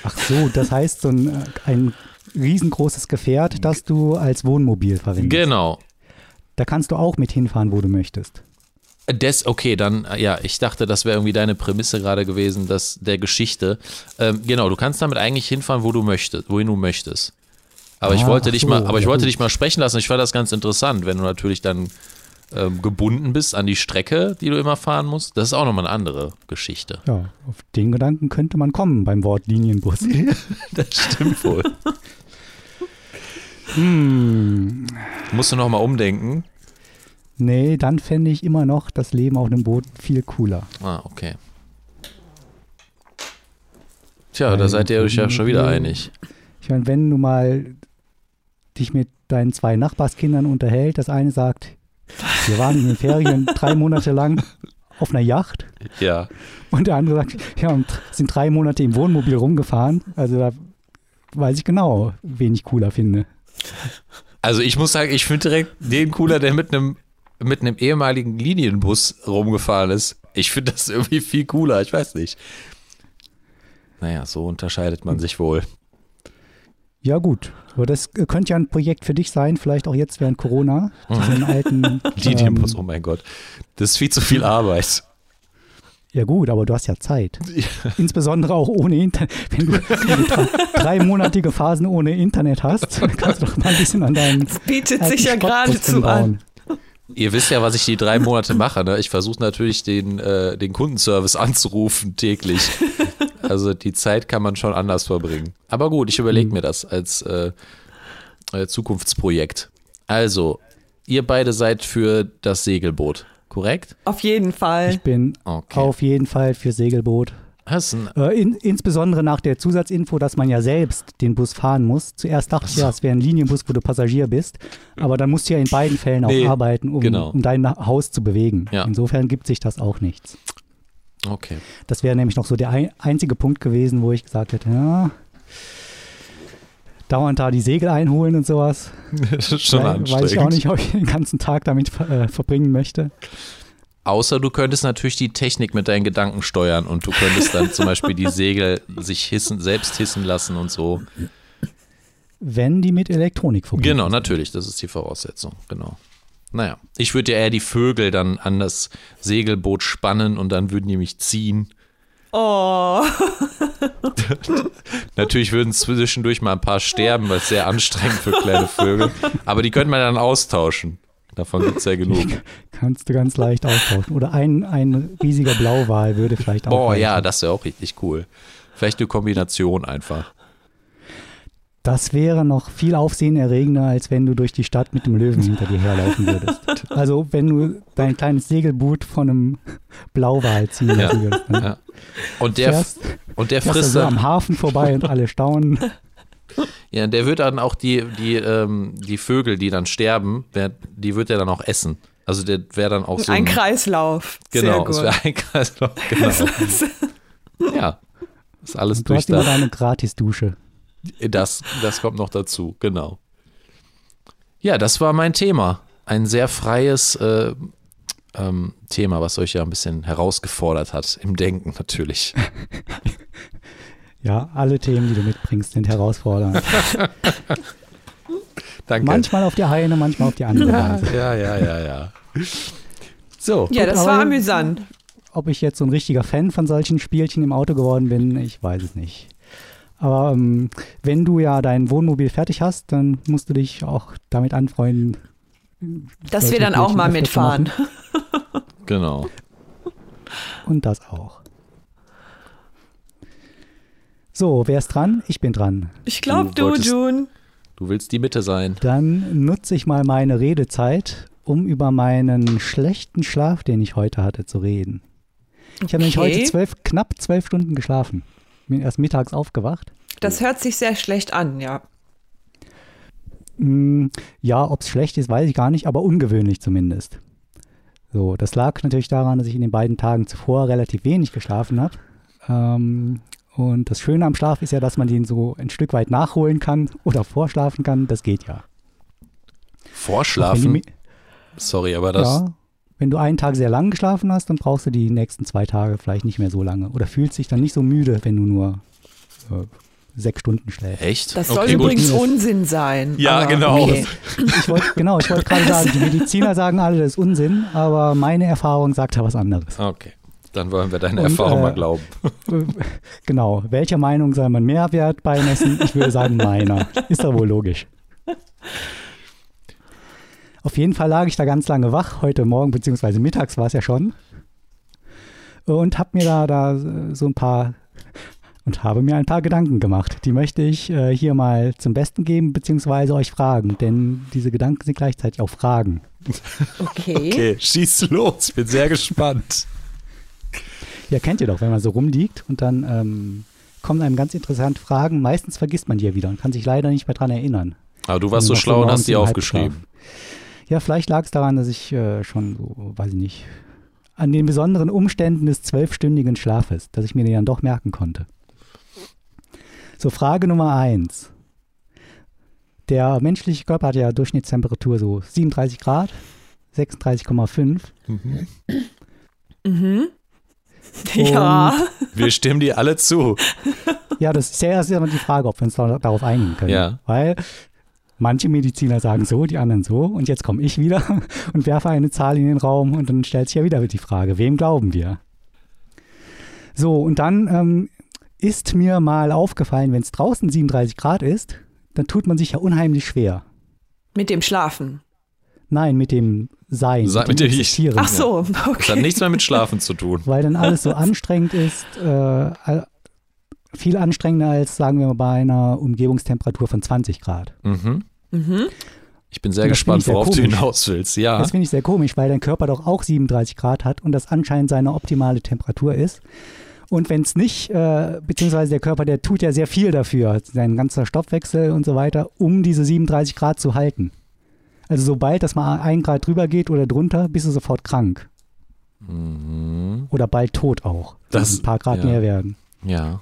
Ach so, das heißt so ein, äh, ein riesengroßes Gefährt, das du als Wohnmobil verwendest. Genau. Da kannst du auch mit hinfahren, wo du möchtest. Des, okay, dann, äh, ja, ich dachte, das wäre irgendwie deine Prämisse gerade gewesen, dass der Geschichte. Ähm, genau, du kannst damit eigentlich hinfahren, wo du möchtest, wohin du möchtest. Aber ich Ah, wollte ach dich so, mal, aber ich ja wollte gut. dich mal sprechen lassen. Ich fand das ganz interessant, wenn du natürlich dann ähm, gebunden bist an die Strecke, die du immer fahren musst. Das ist auch nochmal eine andere Geschichte. Ja, auf den Gedanken könnte man kommen beim Wort Linienbus. [LAUGHS] [LAUGHS] Das stimmt wohl. hm, Musst du nochmal umdenken. Nee, dann fände ich immer noch das Leben auf einem Boot viel cooler. Ah, okay. Tja, da seid ihr euch ja schon wieder einig. Ich meine, wenn du mal dich mit deinen zwei Nachbarskindern unterhält, das eine sagt, wir waren in den Ferien [LAUGHS] drei Monate lang auf einer Yacht Ja. und der andere sagt, ja, sind drei Monate im Wohnmobil rumgefahren. Also da weiß ich genau, wen ich cooler finde. Also ich muss sagen, ich finde direkt den cooler, der mit einem mit einem ehemaligen Linienbus rumgefahren ist. Ich finde das irgendwie viel cooler, ich weiß nicht. Naja, so unterscheidet man sich wohl. Ja gut, aber das könnte ja ein Projekt für dich sein, vielleicht auch jetzt während Corona, einen [LAUGHS] alten Linienbus, ähm, oh mein Gott. Das ist viel zu viel Arbeit. Ja gut, aber du hast ja Zeit. Insbesondere auch ohne Internet. Wenn du, wenn du drei, [LAUGHS] dreimonatige Phasen ohne Internet hast, dann kannst du doch mal ein bisschen an deinen Bietet alten sich ja geradezu an. Ihr wisst ja, was ich die drei Monate mache. Ne? Ich versuche natürlich, den, äh, den Kundenservice [LAUGHS] anzurufen täglich. Also die Zeit kann man schon anders verbringen. Aber gut, ich überlege mir das als, äh, äh, Zukunftsprojekt. Also, ihr beide seid für das Segelboot, korrekt? Auf jeden Fall. Ich bin Okay. auf jeden Fall für Segelboot. Äh, in, insbesondere nach der Zusatzinfo, dass man ja selbst den Bus fahren muss. Zuerst dachte ich ja, es wäre ein Linienbus, wo du Passagier bist, aber dann musst du ja in beiden Fällen auch Nee, arbeiten, um, genau. um dein Haus zu bewegen. Ja. Insofern gibt sich das auch nichts. okay. Das wäre nämlich noch so der ein, einzige Punkt gewesen, wo ich gesagt hätte, ja, dauernd da die Segel einholen und sowas. Das [LAUGHS] ist schon Weil- anstrengend. Weiß ich auch nicht, ob ich den ganzen Tag damit äh, verbringen möchte. Außer du könntest natürlich die Technik mit deinen Gedanken steuern und du könntest dann zum Beispiel die Segel sich hissen, selbst hissen lassen und so. Wenn die mit Elektronik verbunden Genau, natürlich, das ist die Voraussetzung, genau. Naja, ich würde ja eher die Vögel dann an das Segelboot spannen und dann würden die mich ziehen. Oh, [LAUGHS] Natürlich würden zwischendurch mal ein paar sterben, weil es sehr anstrengend für kleine Vögel. Aber die könnte man dann austauschen. Davon gibt es ja [LAUGHS] genug. Kannst du ganz leicht austauschen. Oder ein, ein riesiger Blauwal würde vielleicht auch. Boah, ja, das wäre auch richtig cool. Vielleicht eine Kombination einfach. Das wäre noch viel aufsehenerregender, als wenn du durch die Stadt mit dem Löwen hinter dir herlaufen würdest. [LAUGHS] Also wenn du dein kleines Segelboot von einem Blauwal ziehen Ja. würdest. Dann Ja. Und der, fährst, und der frisst dann, am Hafen vorbei und alle staunen. Ja, der wird dann auch die, die, ähm, die Vögel, die dann sterben, wer, die wird er dann auch essen. Also der wäre dann auch so ein Kreislauf. Genau, es wäre ein Kreislauf. [LAUGHS] Genau. ja, ist alles Und du hast immer durchdacht. deine Gratisdusche. Das, das kommt noch dazu, genau. Ja, das war mein Thema. Ein sehr freies äh, ähm, Thema, was euch ja ein bisschen herausgefordert hat, im Denken natürlich. [LAUGHS] Ja, alle Themen, die du mitbringst, sind herausfordernd. [LAUGHS] Danke. Manchmal auf die eine, manchmal auf die andere Weise. Ja, ja, ja, ja. So, Ja, das aber- war amüsant. Ob ich jetzt so ein richtiger Fan von solchen Spielchen im Auto geworden bin, ich weiß es nicht. Aber ähm, wenn du ja dein Wohnmobil fertig hast, dann musst du dich auch damit anfreunden. Dass wir dann auch Spielchen mal öfter zu mitfahren. genau. Und das auch. So, wer ist dran? Ich bin dran. Ich glaube, Du du, June. Du willst die Mitte sein. Dann nutze ich mal meine Redezeit, um über meinen schlechten Schlaf, den ich heute hatte, zu reden. Ich habe nämlich Okay. heute zwölf, knapp zwölf Stunden geschlafen. Bin erst mittags aufgewacht. Das hört sich sehr schlecht an, ja. Mm, Ja, ob es schlecht ist, weiß ich gar nicht, aber ungewöhnlich zumindest. So, das lag natürlich daran, dass ich in den beiden Tagen zuvor relativ wenig geschlafen habe. Ähm, und das Schöne am Schlaf ist ja, dass man den so ein Stück weit nachholen kann oder vorschlafen kann. Das geht ja. Vorschlafen. Sorry, aber das. ja, wenn du einen Tag sehr lang geschlafen hast, dann brauchst du die nächsten zwei Tage vielleicht nicht mehr so lange. Oder fühlst dich dann nicht so müde, wenn du nur äh, sechs Stunden schläfst. Echt? Das soll Okay, gut. übrigens Unsinn sein. Ja, aber genau. Okay. Ich wollte, genau, ich wollte gerade sagen, die Mediziner sagen alle, das ist Unsinn, aber meine Erfahrung sagt da was anderes. Okay. Dann wollen wir deine Und, Erfahrung äh, mal glauben. [LAUGHS] Genau, welcher Meinung soll man Mehrwert beimessen? Ich würde sagen meiner. Ist doch wohl logisch. Auf jeden Fall lag ich da ganz lange wach, heute Morgen, beziehungsweise mittags war es ja schon. Und habe mir da, da so ein paar und habe mir ein paar Gedanken gemacht. Die möchte ich äh, hier mal zum Besten geben, beziehungsweise euch fragen, denn diese Gedanken sind gleichzeitig auch Fragen. Okay. Okay, schieß los. Ich bin sehr gespannt. Ja, kennt ihr doch, wenn man so rumliegt und dann ähm, kommen einem ganz interessante Fragen. Meistens vergisst man die ja wieder und kann sich leider nicht mehr dran erinnern. Aber du warst so schlau und hast die aufgeschrieben. Ja, vielleicht lag es daran, dass ich äh, schon so, weiß ich nicht, an den besonderen Umständen des zwölfstündigen Schlafes, dass ich mir den dann doch merken konnte. So, Frage Nummer eins. Der menschliche Körper hat ja Durchschnittstemperatur so 37 Grad, 36,5. Mhm. Mhm. [LAUGHS] Ja. Wir stimmen dir alle zu. [LAUGHS] Ja, das ist ja erst immer die Frage, ob wir uns da, darauf einigen können. Ja. Weil manche Mediziner sagen so, die anderen so. Und jetzt komme ich wieder [LAUGHS] und werfe eine Zahl in den Raum und dann stellt sich ja wieder die Frage, wem glauben wir? So, und dann ähm, ist mir mal aufgefallen, wenn es draußen 37 Grad ist, dann tut man sich ja unheimlich schwer. Mit dem Schlafen. Nein, mit dem Sein, Sei- mit dem. Existieren. Ach so, Das hat okay. nichts mehr mit Schlafen zu tun. Weil dann alles so anstrengend ist, äh, viel anstrengender als, sagen wir mal, bei einer Umgebungstemperatur von 20 Grad. Mhm. Ich bin sehr gespannt, worauf sehr du hinaus willst. Ja. Das finde ich sehr komisch, weil dein Körper doch auch 37 Grad hat und das anscheinend seine optimale Temperatur ist. Und wenn es nicht, äh, beziehungsweise der Körper, der tut ja sehr viel dafür, sein ganzer Stoffwechsel und so weiter, um diese 37 Grad zu halten. Also sobald das mal ein Grad drüber geht oder drunter, bist du sofort krank. Mhm. Oder bald tot auch. wenn Das- ein paar Grad ja. mehr werden. Ja.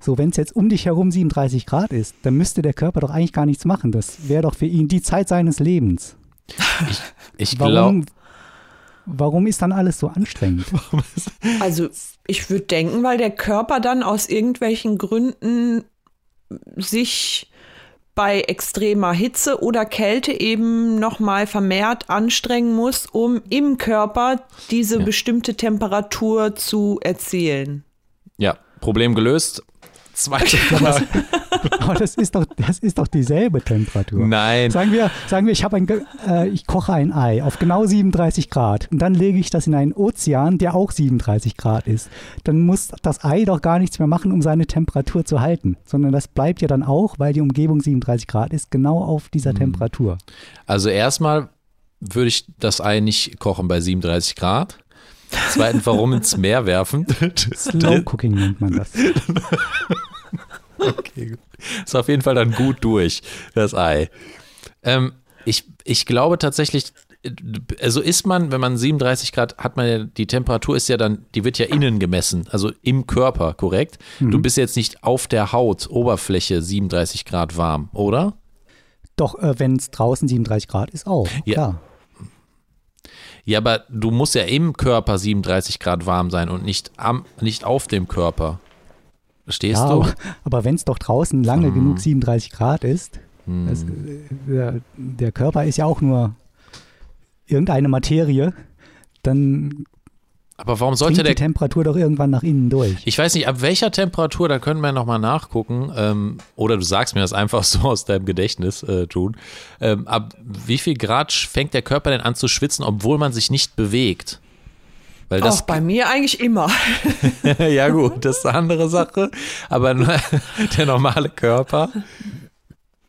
So, wenn es jetzt um dich herum 37 Grad ist, dann müsste der Körper doch eigentlich gar nichts machen. Das wäre doch für ihn die Zeit seines Lebens. Ich glaube. Warum, warum ist dann alles so anstrengend? [LAUGHS] Also ich würde denken, weil der Körper dann aus irgendwelchen Gründen sich bei extremer Hitze oder Kälte eben nochmal vermehrt anstrengen muss, um im Körper diese Ja. bestimmte Temperatur zu erzielen. Ja, Problem gelöst. Zweite [LAUGHS] Frage. [LAUGHS] Aber das ist doch, das ist doch dieselbe Temperatur. Nein. Sagen wir, sagen wir, ich ein, äh, ich koche ein Ei auf genau 37 Grad und dann lege ich das in einen Ozean, der auch 37 Grad ist. Dann muss das Ei doch gar nichts mehr machen, um seine Temperatur zu halten, sondern das bleibt ja dann auch, weil die Umgebung 37 Grad ist, genau auf dieser Temperatur. Also erstmal würde ich das Ei nicht kochen bei 37 Grad. Zweitens, warum ins Meer werfen? [LAUGHS] Slow Cooking nennt man das. [LAUGHS] Okay, gut. Ist auf jeden Fall dann gut durch, das Ei. Ähm, ich, ich glaube tatsächlich, also ist man, wenn man 37 Grad hat, man ja, die Temperatur ist ja dann, die wird ja innen gemessen, also im Körper, korrekt? Du bist jetzt nicht auf der Haut, Oberfläche 37 Grad warm, oder? Doch, äh, wenn es draußen 37 Grad ist, auch. Ja. Klar. Ja, aber du musst ja im Körper 37 Grad warm sein und nicht, am, nicht auf dem Körper. Verstehst Ja, du? aber, aber wenn es doch draußen lange Hm. genug 37 Grad ist, Hm. das, äh, der, der Körper ist ja auch nur irgendeine Materie, dann Aber warum sollte dringt der die Temperatur doch irgendwann nach innen durch. Ich weiß nicht, ab welcher Temperatur, da können wir nochmal nachgucken, ähm, oder du sagst mir das einfach [LAUGHS] so aus deinem Gedächtnis, äh, June. Ähm, ab wie viel Grad fängt der Körper denn an zu schwitzen, obwohl man sich nicht bewegt? Weil das, Auch bei mir eigentlich immer. [LAUGHS] ja gut, das ist eine andere Sache, aber [LAUGHS] der normale Körper,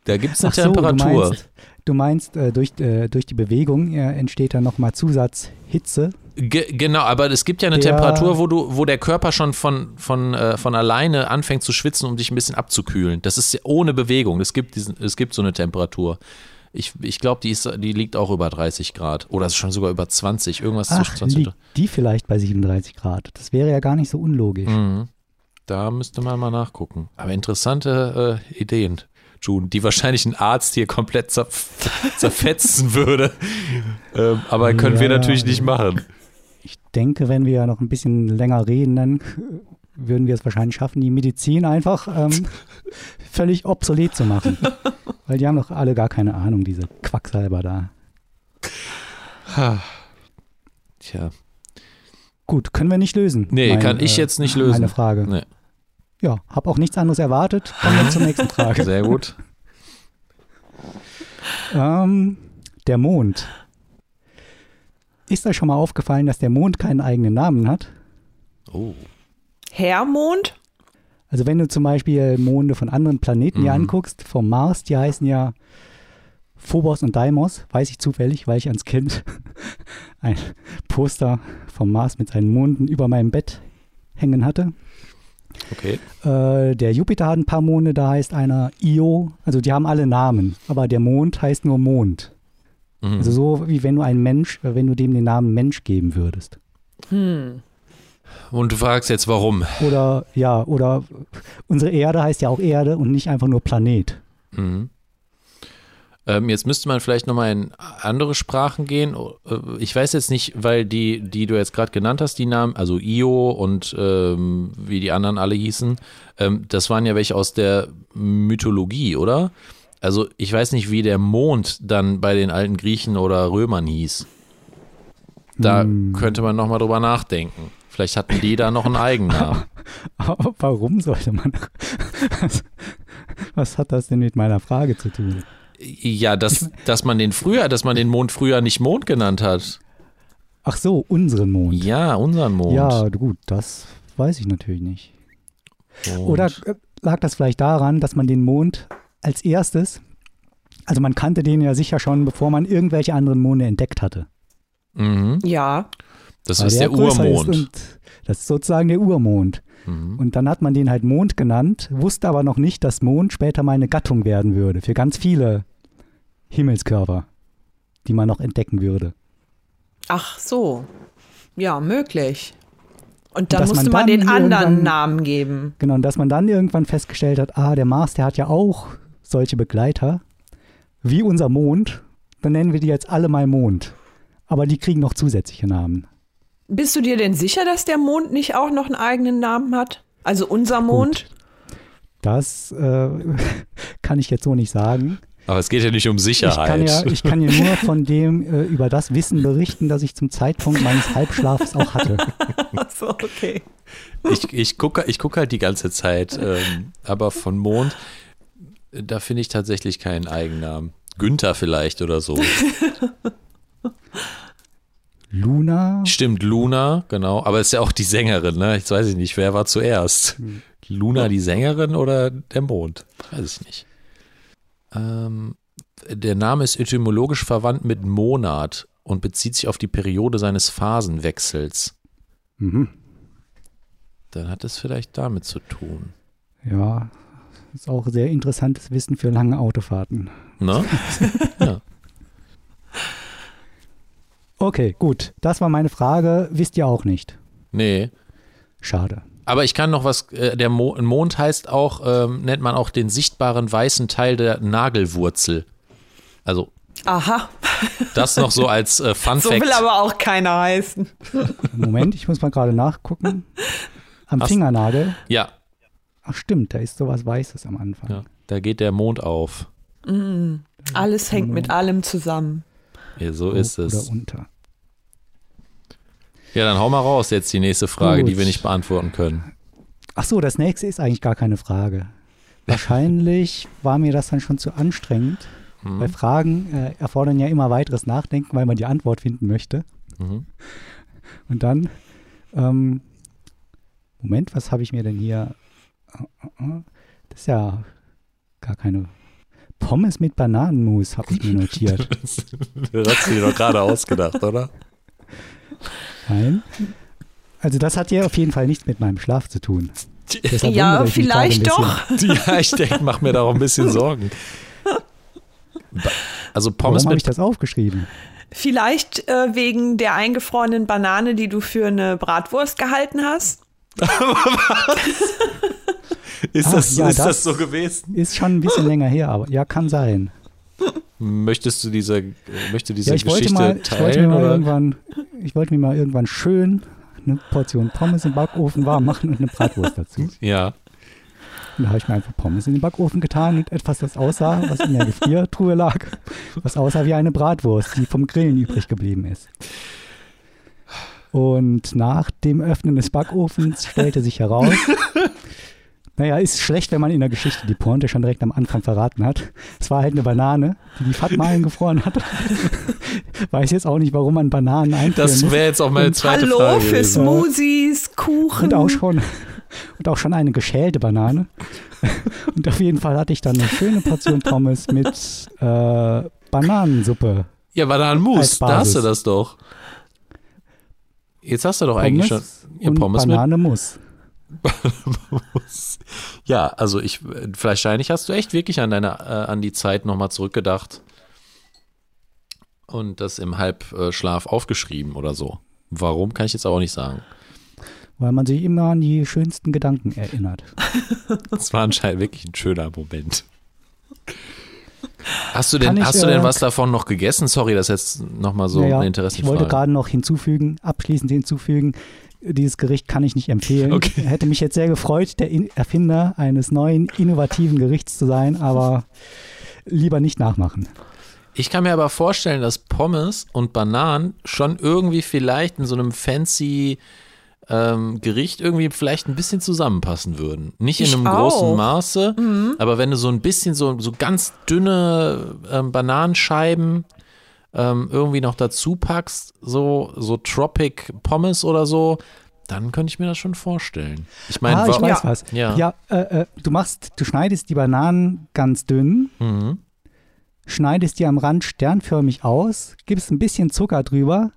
da gibt es eine Ach so, Temperatur. Du meinst, du meinst äh, durch, äh, durch die Bewegung äh, entsteht dann nochmal Zusatzhitze. Ge genau, aber es gibt ja eine Der- Temperatur, wo du, wo der Körper schon von, von, äh, von alleine anfängt zu schwitzen, um dich ein bisschen abzukühlen. Das ist ohne Bewegung. Es gibt, diesen, es gibt so eine Temperatur. Ich, ich glaube, die, ist- die liegt auch über 30 Grad. Oder ist schon sogar über 20. Irgendwas zwischen Ach, 20 und liegt die vielleicht bei 37 Grad? Das wäre ja gar nicht so unlogisch. Mhm. Da müsste man mal nachgucken. Aber interessante äh, Ideen, June, die wahrscheinlich ein Arzt hier komplett zerf zerfetzen würde. ähm, aber können wir Ja, natürlich nicht machen. Ich denke, wenn wir noch ein bisschen länger reden, dann würden wir es wahrscheinlich schaffen, die Medizin einfach ähm, völlig obsolet zu machen. [LAUGHS] Weil die haben doch alle gar keine Ahnung, diese Quacksalber da. Tja. Gut, können wir nicht lösen. Nee, Mein, kann ich äh, jetzt nicht lösen. Meine Frage. Nee. Ja, habe auch nichts anderes erwartet. Kommen wir zur nächsten Frage. [LAUGHS] Sehr gut. Ähm, der Mond. Ist euch schon mal aufgefallen, dass der Mond keinen eigenen Namen hat? Oh. Hermond? Also wenn du zum Beispiel Monde von anderen Planeten dir Mhm. anguckst, vom Mars, die heißen ja Phobos und Deimos, weiß ich zufällig, weil ich als Kind [LAUGHS] ein Poster vom Mars mit seinen Monden über meinem Bett hängen hatte. Okay. Äh, der Jupiter hat ein paar Monde, da heißt einer Io, also die haben alle Namen, aber der Mond heißt nur Mond. Mhm. Also so wie wenn du einen Mensch, äh, wenn du dem den Namen Mensch geben würdest. Hm. Und du fragst jetzt, warum? Oder ja, oder unsere Erde heißt ja auch Erde und nicht einfach nur Planet. Mhm. Ähm, jetzt müsste man vielleicht nochmal in andere Sprachen gehen. Äh, Ich weiß jetzt nicht, weil die, die du jetzt gerade genannt hast, die Namen, also Io und ähm, wie die anderen alle hießen, ähm, das waren ja welche aus der Mythologie, oder? Also ich weiß nicht, wie der Mond dann bei den alten Griechen oder Römern hieß. Da Hm. könnte man nochmal drüber nachdenken. Vielleicht hatten die da noch einen Eigennamen. [LAUGHS] Aber warum sollte man? Was, [LAUGHS] was hat das denn mit meiner Frage zu tun? Ja, dass, dass man den früher, dass man den Mond früher nicht Mond genannt hat. Ach so, unseren Mond. Ja, unseren Mond. Ja, gut, das weiß ich natürlich nicht. Mond. Oder äh, lag das vielleicht daran, dass man den Mond als erstes Also man kannte den ja sicher schon, bevor man irgendwelche anderen Monde entdeckt hatte. Mhm. Ja. Das Weil ist der größer Urmond. Ist und das ist sozusagen der Urmond. Mhm. Und dann hat man den halt Mond genannt, wusste aber noch nicht, dass Mond später mal eine Gattung werden würde für ganz viele Himmelskörper, die man noch entdecken würde. Ach so. Ja, möglich. Und dann musste man man, dann den anderen Namen geben. Genau, und dass man dann irgendwann festgestellt hat, ah, der Mars, der hat ja auch solche Begleiter, wie unser Mond, dann nennen wir die jetzt alle mal Mond. Aber die kriegen noch zusätzliche Namen. Bist du dir denn sicher, dass der Mond nicht auch noch einen eigenen Namen hat? Also unser Mond? Das äh, [LAUGHS] kann ich jetzt so nicht sagen. Aber es geht ja nicht um Ich Sicherheit. kann, ja, ich kann ja nur von [LAUGHS] dem äh, über das Wissen berichten, das ich zum Zeitpunkt meines Halbschlafs auch hatte. [LAUGHS] So, okay. ich, ich gucke ich guck halt die ganze Zeit, ähm, aber von Mond, da finde ich tatsächlich keinen Eigennamen. Günther vielleicht oder so. Luna, Stimmt, Luna, genau. Aber ist ja auch die Sängerin, ne? Jetzt weiß ich nicht, wer war zuerst? Luna die Sängerin oder der Mond? Weiß ich nicht. Ähm, der Name ist etymologisch verwandt mit Monat und bezieht sich auf die Periode seines Phasenwechsels. mhm. Dann hat es vielleicht damit zu tun. ja, ist auch sehr interessantes Wissen für lange Autofahrten. Ne? [LAUGHS] ja. Okay, gut, das war meine Frage. Wisst ihr auch nicht? Nee. Schade. Aber ich kann noch was, äh, der Mo Mond heißt auch, ähm, nennt man auch den sichtbaren weißen Teil der Nagelwurzel. Also Aha, das noch so als äh, [LAUGHS] Fun so Fact. will aber auch keiner heißen. Moment, ich muss mal gerade nachgucken. Am Hast- Fingernagel. ja, Ach stimmt, da ist sowas Weißes am Anfang. ja, da geht der Mond auf. Alles hängt mit allem zusammen. Ja, so Hoch ist es. Oder unter. Ja, dann hau mal raus jetzt die nächste Frage, Gut. die wir nicht beantworten können. Ach so, das nächste ist eigentlich gar keine Frage. Wahrscheinlich war mir das dann schon zu anstrengend, Mhm. weil Fragen äh, erfordern ja immer weiteres Nachdenken, weil man die Antwort finden möchte. Mhm. Und dann, ähm, Moment, was habe ich mir denn hier? Das ist ja gar keine Pommes mit Bananenmus, habe ich mir notiert. [LAUGHS] Das hast du dir doch gerade ausgedacht, oder? [LAUGHS] Nein. Also das hat ja auf jeden Fall nichts mit meinem Schlaf zu tun. Deshalb Ja, vielleicht doch. [LAUGHS] Ja, ich denke, mach mir da auch ein bisschen Sorgen. Also Pommes Warum habe ich das aufgeschrieben? Vielleicht äh, wegen der eingefrorenen Banane, die du für eine Bratwurst gehalten hast. [LAUGHS] Ist, Ach, das, ja, ist das, das- so gewesen? Ist schon ein bisschen länger her, aber ja, kann sein. Möchtest du diese, äh, möchte diese Ja, ich wollte, Geschichte mal, ich wollte teilen? mir mal oder? irgendwann, ich wollte mir mal irgendwann schön eine Portion Pommes im Backofen warm machen und eine Bratwurst dazu. Ja. Und da habe ich mir einfach Pommes in den Backofen getan und etwas, das aussah, was in der Gefriertruhe lag, was aussah wie eine Bratwurst, die vom Grillen übrig geblieben ist. Und nach dem Öffnen des Backofens stellte sich heraus, naja, ist schlecht, wenn man in der Geschichte die Pointe schon direkt am Anfang verraten hat. Es war halt eine Banane, die die Fatma eingefroren hat. [LAUGHS] Weiß jetzt auch nicht, warum man Bananen einfrieren Das wäre jetzt auch meine Und zweite Hallo Frage für gewesen. Smoothies, Kuchen. Und auch schon, und auch schon eine geschälte Banane. [LAUGHS] Und auf jeden Fall hatte ich dann eine schöne Portion Pommes mit äh, Bananensuppe. Ja, Bananenmus, da hast du das doch. Jetzt hast du doch eigentlich schon ja, und Pommes Banane muss. [LAUGHS] Ja, also ich, wahrscheinlich hast du echt wirklich an deine, äh, an die Zeit nochmal zurückgedacht und das im Halbschlaf aufgeschrieben oder so. Warum, kann ich jetzt auch nicht sagen. Weil man sich immer an die schönsten Gedanken erinnert. [LAUGHS] Das war anscheinend wirklich ein schöner Moment. Hast du denn, ich, hast du denn äh, was davon noch gegessen? Sorry, das ist jetzt nochmal so Naja, eine ich Interessenfrage. wollte gerade noch hinzufügen, abschließend hinzufügen, dieses Gericht kann ich nicht empfehlen. Okay. Hätte mich jetzt sehr gefreut, der In Erfinder eines neuen, innovativen Gerichts zu sein, aber lieber nicht nachmachen. Ich kann mir aber vorstellen, dass Pommes und Bananen schon irgendwie vielleicht in so einem fancy ähm, Gericht irgendwie vielleicht ein bisschen zusammenpassen würden. Nicht in Ich einem auch. großen Maße, aber wenn du so ein bisschen so, so ganz dünne ähm, Bananenscheiben ähm, irgendwie noch dazu packst, so, so Tropic Pommes oder so, dann könnte ich mir das schon vorstellen. Ich meine, ah, ich weiß Ja. was. Ja. Ja, äh, äh, du machst, du schneidest die Bananen ganz dünn, Mhm. schneidest die am Rand sternförmig aus, gibst ein bisschen Zucker drüber,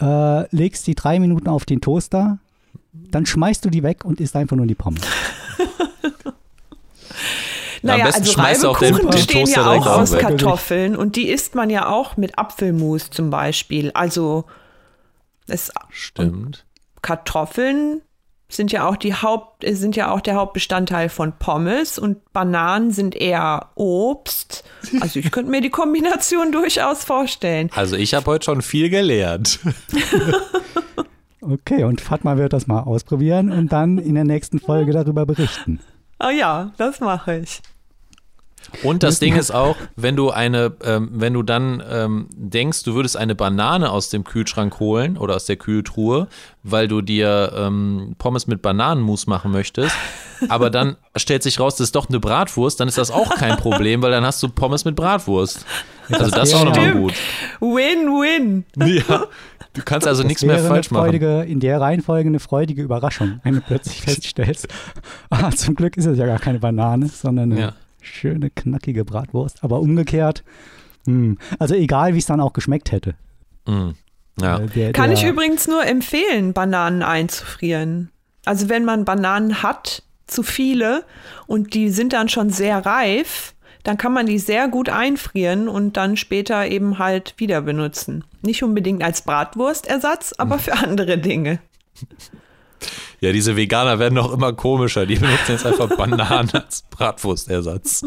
äh, legst die drei Minuten auf den Toaster, dann schmeißt du die weg und isst einfach nur die Pommes. [LAUGHS] Naja, besten also schmeißt du auch den- den bestehen Toaster ja auch aus weg. Kartoffeln und die isst man ja auch mit Apfelmus zum Beispiel. Also es, Stimmt. Kartoffeln sind ja auch die Haupt sind ja auch der Hauptbestandteil von Pommes und Bananen sind eher Obst. Also ich könnte mir die Kombination [LAUGHS] durchaus vorstellen. Also ich habe heute schon viel gelernt. [LAUGHS] Okay, und Fatma wird das mal ausprobieren und dann in der nächsten Folge darüber berichten. Ah ja, das mache ich. Und das Ding ist auch, wenn du eine, ähm, wenn du dann ähm, denkst, du würdest eine Banane aus dem Kühlschrank holen oder aus der Kühltruhe, weil du dir ähm, Pommes mit Bananenmus machen möchtest, [LAUGHS] aber dann stellt sich raus, das ist doch eine Bratwurst, dann ist das auch kein Problem, weil dann hast du Pommes mit Bratwurst. Also das das ist auch nochmal gut. Win-win. Ja. Du kannst also nichts Das mehr wäre falsch eine machen. freudige, In der Reihenfolge eine freudige Überraschung, wenn du plötzlich [LAUGHS] feststellst, ah, zum Glück ist es ja gar keine Banane, sondern eine Ja. schöne, knackige Bratwurst. Aber umgekehrt, hm, also egal, wie es dann auch geschmeckt hätte. Mhm. Ja. Äh, der, Kann der, ich übrigens nur empfehlen, Bananen einzufrieren. Also wenn man Bananen hat, zu viele, und die sind dann schon sehr reif, dann kann man die sehr gut einfrieren und dann später eben halt wieder benutzen. Nicht unbedingt als Bratwurstersatz, aber für andere Dinge. ja, diese Veganer werden noch immer komischer. Die benutzen jetzt einfach Bananen als Bratwurstersatz.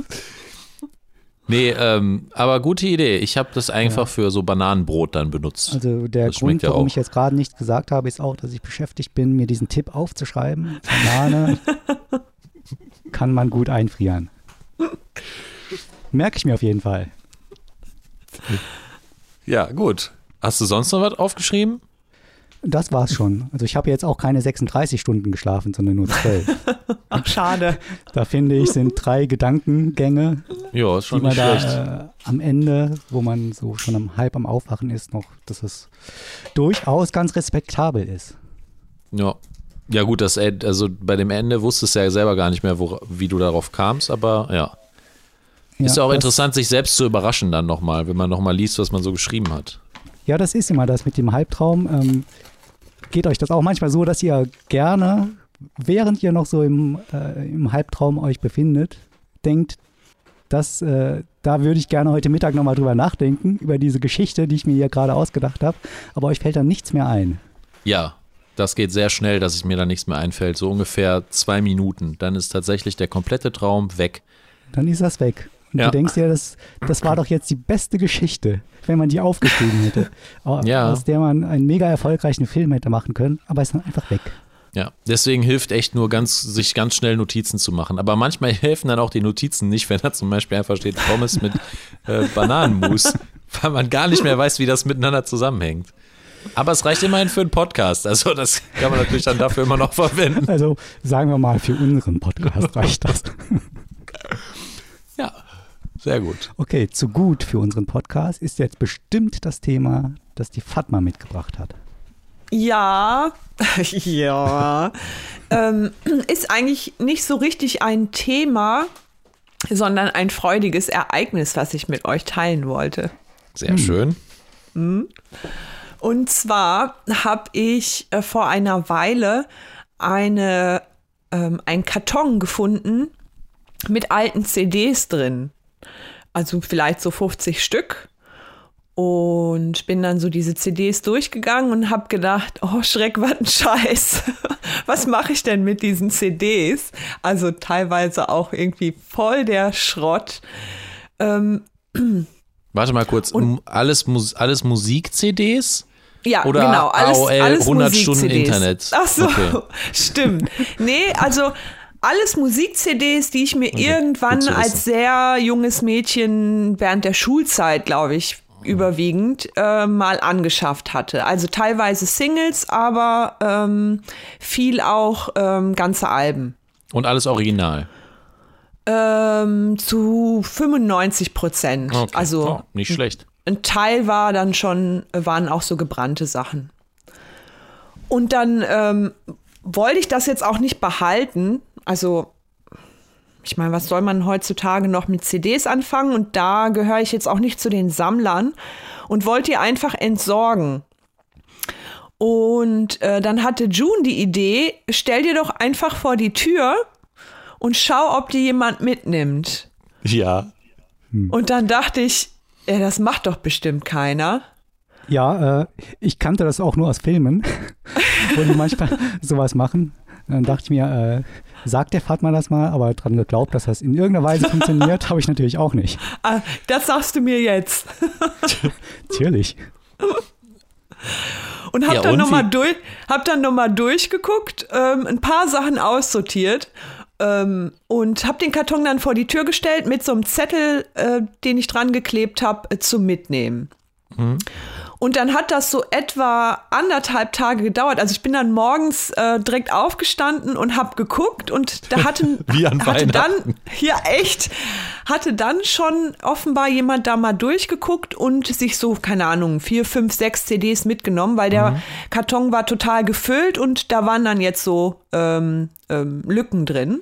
Nee, ähm, aber gute Idee. Ich habe das einfach für so Bananenbrot dann benutzt. Also der Das Grund, ja warum auch. ich jetzt gerade nichts gesagt habe, ist auch, dass ich beschäftigt bin, mir diesen Tipp aufzuschreiben. Banane [LAUGHS] kann man gut einfrieren. [LAUGHS] Merke ich mir auf jeden Fall. Ja, gut. Hast du sonst noch was aufgeschrieben? Das war's schon. Also ich habe jetzt auch keine 36 Stunden geschlafen, sondern nur 12. [LAUGHS] Ach, schade. Da finde ich, sind drei Gedankengänge, Ja, ist die schon man nicht da schlecht. äh, am Ende, wo man so schon am halb am Aufwachen ist, noch, dass es durchaus ganz respektabel ist. Ja. Ja, gut, das Ed- also bei dem Ende wusstest du ja selber gar nicht mehr, wo, wie du darauf kamst, aber ja. Ist ja auch interessant, sich selbst zu überraschen dann nochmal, wenn man nochmal liest, was man so geschrieben hat. Ja, das ist immer das mit dem Halbtraum. Ähm, geht euch das auch manchmal so, dass ihr gerne, während ihr noch so im, äh, im Halbtraum euch befindet, denkt, dass, äh, da würde ich gerne heute Mittag nochmal drüber nachdenken, über diese Geschichte, die ich mir hier gerade ausgedacht habe, aber euch fällt dann nichts mehr ein. Ja, das geht sehr schnell, dass es mir da nichts mehr einfällt. So ungefähr zwei Minuten. Dann ist tatsächlich der komplette Traum weg. Dann ist das weg. Und Ja. du denkst dir, das, das war doch jetzt die beste Geschichte, wenn man die aufgeschrieben hätte, [LAUGHS] Ja. aus der man einen mega erfolgreichen Film hätte machen können, aber ist dann einfach weg. Ja, deswegen hilft echt nur ganz, sich ganz schnell Notizen zu machen. Aber manchmal [LAUGHS] helfen dann auch die Notizen nicht, wenn da zum Beispiel einfach steht Pommes mit [LAUGHS] äh, Bananenmus, weil man gar nicht mehr weiß, wie das miteinander zusammenhängt. Aber es reicht immerhin für einen Podcast. Also das kann man natürlich dann dafür immer noch verwenden. Also sagen wir mal, für unseren Podcast reicht das. Sehr gut. Okay, zu gut für unseren Podcast ist jetzt bestimmt das Thema, das die Fatma mitgebracht hat. Ja, [LAUGHS] ja. ähm, ist eigentlich nicht so richtig ein Thema, sondern ein freudiges Ereignis, was ich mit euch teilen wollte. Sehr schön. Und zwar habe ich äh, vor einer Weile eine, ähm, einen Karton gefunden mit alten CDs drin. Also vielleicht so 50 Stück. Und bin dann so diese CDs durchgegangen und habe gedacht, oh Schreck, was ein Scheiß. [LAUGHS] Was mache ich denn mit diesen CDs? Also teilweise auch irgendwie voll der Schrott. Ähm, [CLEARS THROAT] Warte mal kurz. M- alles, alles Musik-CDs? Ja, Oder genau. Alles, AOL alles 100 Stunden. Internet. Ach so, Okay. [LAUGHS] stimmt. Nee, also alles Musik-CDs, die ich mir irgendwann zu wissen. als sehr junges Mädchen während der Schulzeit, glaube ich, überwiegend äh, mal angeschafft hatte. Also teilweise Singles, aber ähm, viel auch ähm, ganze Alben. Und alles original. Ähm, zu 95 Prozent. Okay. Also oh, nicht schlecht. ein Teil war dann schon, waren auch so gebrannte Sachen. Und dann ähm, wollte ich das jetzt auch nicht behalten. Also ich meine, was soll man heutzutage noch mit CDs anfangen? Und da gehöre ich jetzt auch nicht zu den Sammlern und wollte die einfach entsorgen. Und äh, dann hatte June die Idee, stell dir doch einfach vor die Tür und schau, ob die jemand mitnimmt. Ja. Und dann dachte ich, ja, das macht doch bestimmt keiner. Ja, äh, ich kannte das auch nur aus Filmen, [LAUGHS] wo die manchmal sowas machen. Dann dachte ich mir, äh, sagt der Fatma das mal, aber dran geglaubt, dass das in irgendeiner Weise funktioniert, [LAUGHS] habe ich natürlich auch nicht. Ah, das sagst du mir jetzt. [LAUGHS] Natürlich. Und hab Ja, dann nochmal durch, hab dann noch mal durchgeguckt, ähm, ein paar Sachen aussortiert ähm, und hab den Karton dann vor die Tür gestellt mit so einem Zettel, äh, den ich dran geklebt habe, äh, zum Mitnehmen. Und dann hat das so etwa anderthalb Tage gedauert. Also ich bin dann morgens äh, direkt aufgestanden und hab geguckt und da hatten, [LAUGHS] Wie an hatte dann, [LAUGHS] ja echt, hatte dann schon offenbar jemand da mal durchgeguckt und sich so, keine Ahnung, vier, fünf, sechs CDs mitgenommen, weil der Karton war total gefüllt und da waren dann jetzt so ähm, ähm, Lücken drin.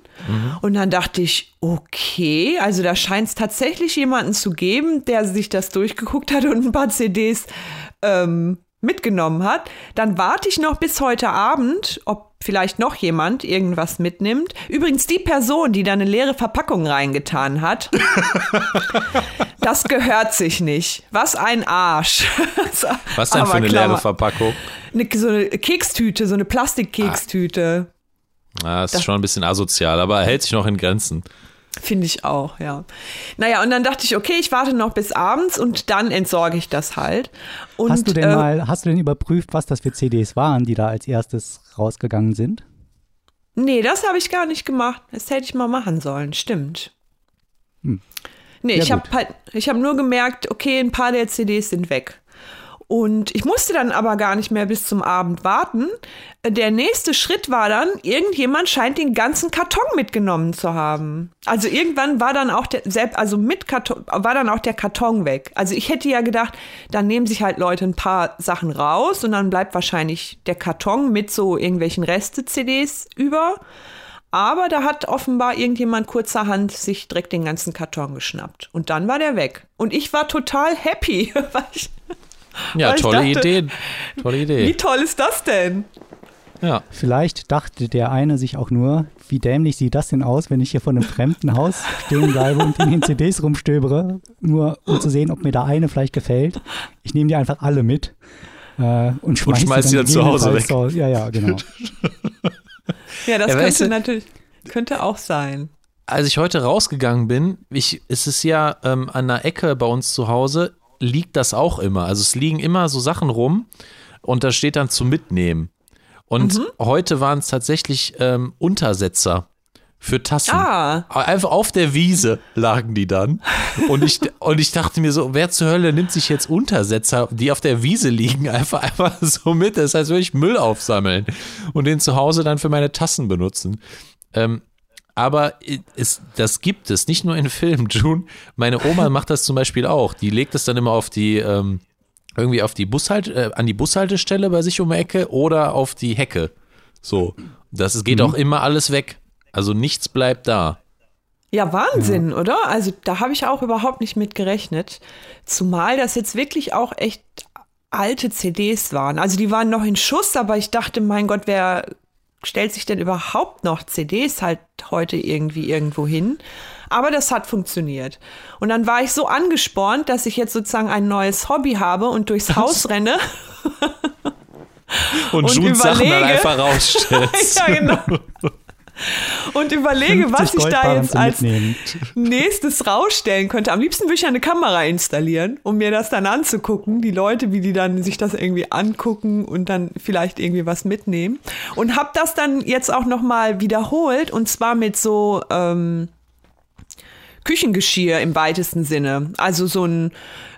Und dann dachte ich, okay, also da scheint es tatsächlich jemanden zu geben, der sich das durchgeguckt hat und ein paar CDs ähm, mitgenommen hat. Dann warte ich noch bis heute Abend, ob vielleicht noch jemand irgendwas mitnimmt. Übrigens die Person, die da eine leere Verpackung reingetan hat, [LAUGHS] das gehört sich nicht. Was ein Arsch. [LAUGHS] Was denn für eine leere Verpackung? Eine, so eine Kekstüte, so eine Plastikkekstüte. Ah, das ist schon ein bisschen asozial, aber er hält sich noch in Grenzen. Finde ich auch, ja. Naja, und dann dachte ich, okay, ich warte noch bis abends und dann entsorge ich das halt. Und, hast du denn äh, mal, hast du denn überprüft, was das für CDs waren, die da als erstes rausgegangen sind? Nee, das habe ich gar nicht gemacht. Das hätte ich mal machen sollen, stimmt. Hm. Nee, Ja, ich habe halt, ich habe nur gemerkt, okay, ein paar der CDs sind weg. Und ich musste dann aber gar nicht mehr bis zum Abend warten. Der nächste Schritt war dann, irgendjemand scheint den ganzen Karton mitgenommen zu haben. Also irgendwann war dann auch der, also mit Karton, war dann auch der Karton weg. Also ich hätte ja gedacht, dann nehmen sich halt Leute ein paar Sachen raus und dann bleibt wahrscheinlich der Karton mit so irgendwelchen Reste-CDs über. Aber da hat offenbar irgendjemand kurzerhand sich direkt den ganzen Karton geschnappt. Und dann war der weg. Und ich war total happy. [LAUGHS] weil ich, Ja, tolle dachte, Idee. Tolle Wie Idee. toll ist das denn? Ja. Vielleicht dachte der eine sich auch nur, wie dämlich sieht das denn aus, wenn ich hier vor einem fremden Haus stehen bleibe und in den CDs rumstöbere, nur um zu sehen, ob mir da eine vielleicht gefällt. Ich nehme die einfach alle mit äh, und schmeiß, schmeiß die dann zu Hause gegebenenfalls zu Hause- Ja, ja, genau. [LAUGHS] Ja, das Ja, weißt könnte du- natürlich, könnte auch sein. Als ich heute rausgegangen bin, ich, es ist ja ähm, an der Ecke bei uns zu Hause, liegt das auch immer. Also es liegen immer so Sachen rum und da steht dann zum Mitnehmen. Und Mhm. heute waren es tatsächlich ähm, Untersetzer für Tassen. Ah, Einfach auf der Wiese lagen die dann. Und ich, [LAUGHS] und ich dachte mir so, wer zur Hölle nimmt sich jetzt Untersetzer, die auf der Wiese liegen, einfach, einfach so mit? Das heißt, würde ich Müll aufsammeln und den zu Hause dann für meine Tassen benutzen. Ähm, aber es, das gibt es, nicht nur in Filmen, [LAUGHS] June. Meine Oma macht das zum Beispiel auch. Die legt es dann immer auf die, ähm, irgendwie auf die Bushalt, äh, an die Bushaltestelle bei sich um die Ecke oder auf die Hecke. So. Das es geht Mhm. auch immer alles weg. Also nichts bleibt da. ja, Wahnsinn, oder? Also da habe ich auch überhaupt nicht mit gerechnet. Zumal das jetzt wirklich auch echt alte CDs waren. Also die waren noch in Schuss, aber ich dachte, mein Gott, wer stellt sich denn überhaupt noch CDs halt heute irgendwie irgendwo hin? Aber das hat funktioniert. Und dann war ich so angespornt, dass ich jetzt sozusagen ein neues Hobby habe und durchs Haus renne. [LAUGHS] Und, Und Junes Sachen dann einfach rausstellst. [LAUGHS] ja, genau. [LAUGHS] Und überlege, was 50 ich da jetzt als Mitnehmen. nächstes rausstellen könnte. Am liebsten würde ich eine Kamera installieren, um mir das dann anzugucken. Die Leute, wie die dann sich das irgendwie angucken und dann vielleicht irgendwie was mitnehmen. Und habe das dann jetzt auch noch mal wiederholt und zwar mit so ähm, Küchengeschirr im weitesten Sinne. Also so ein,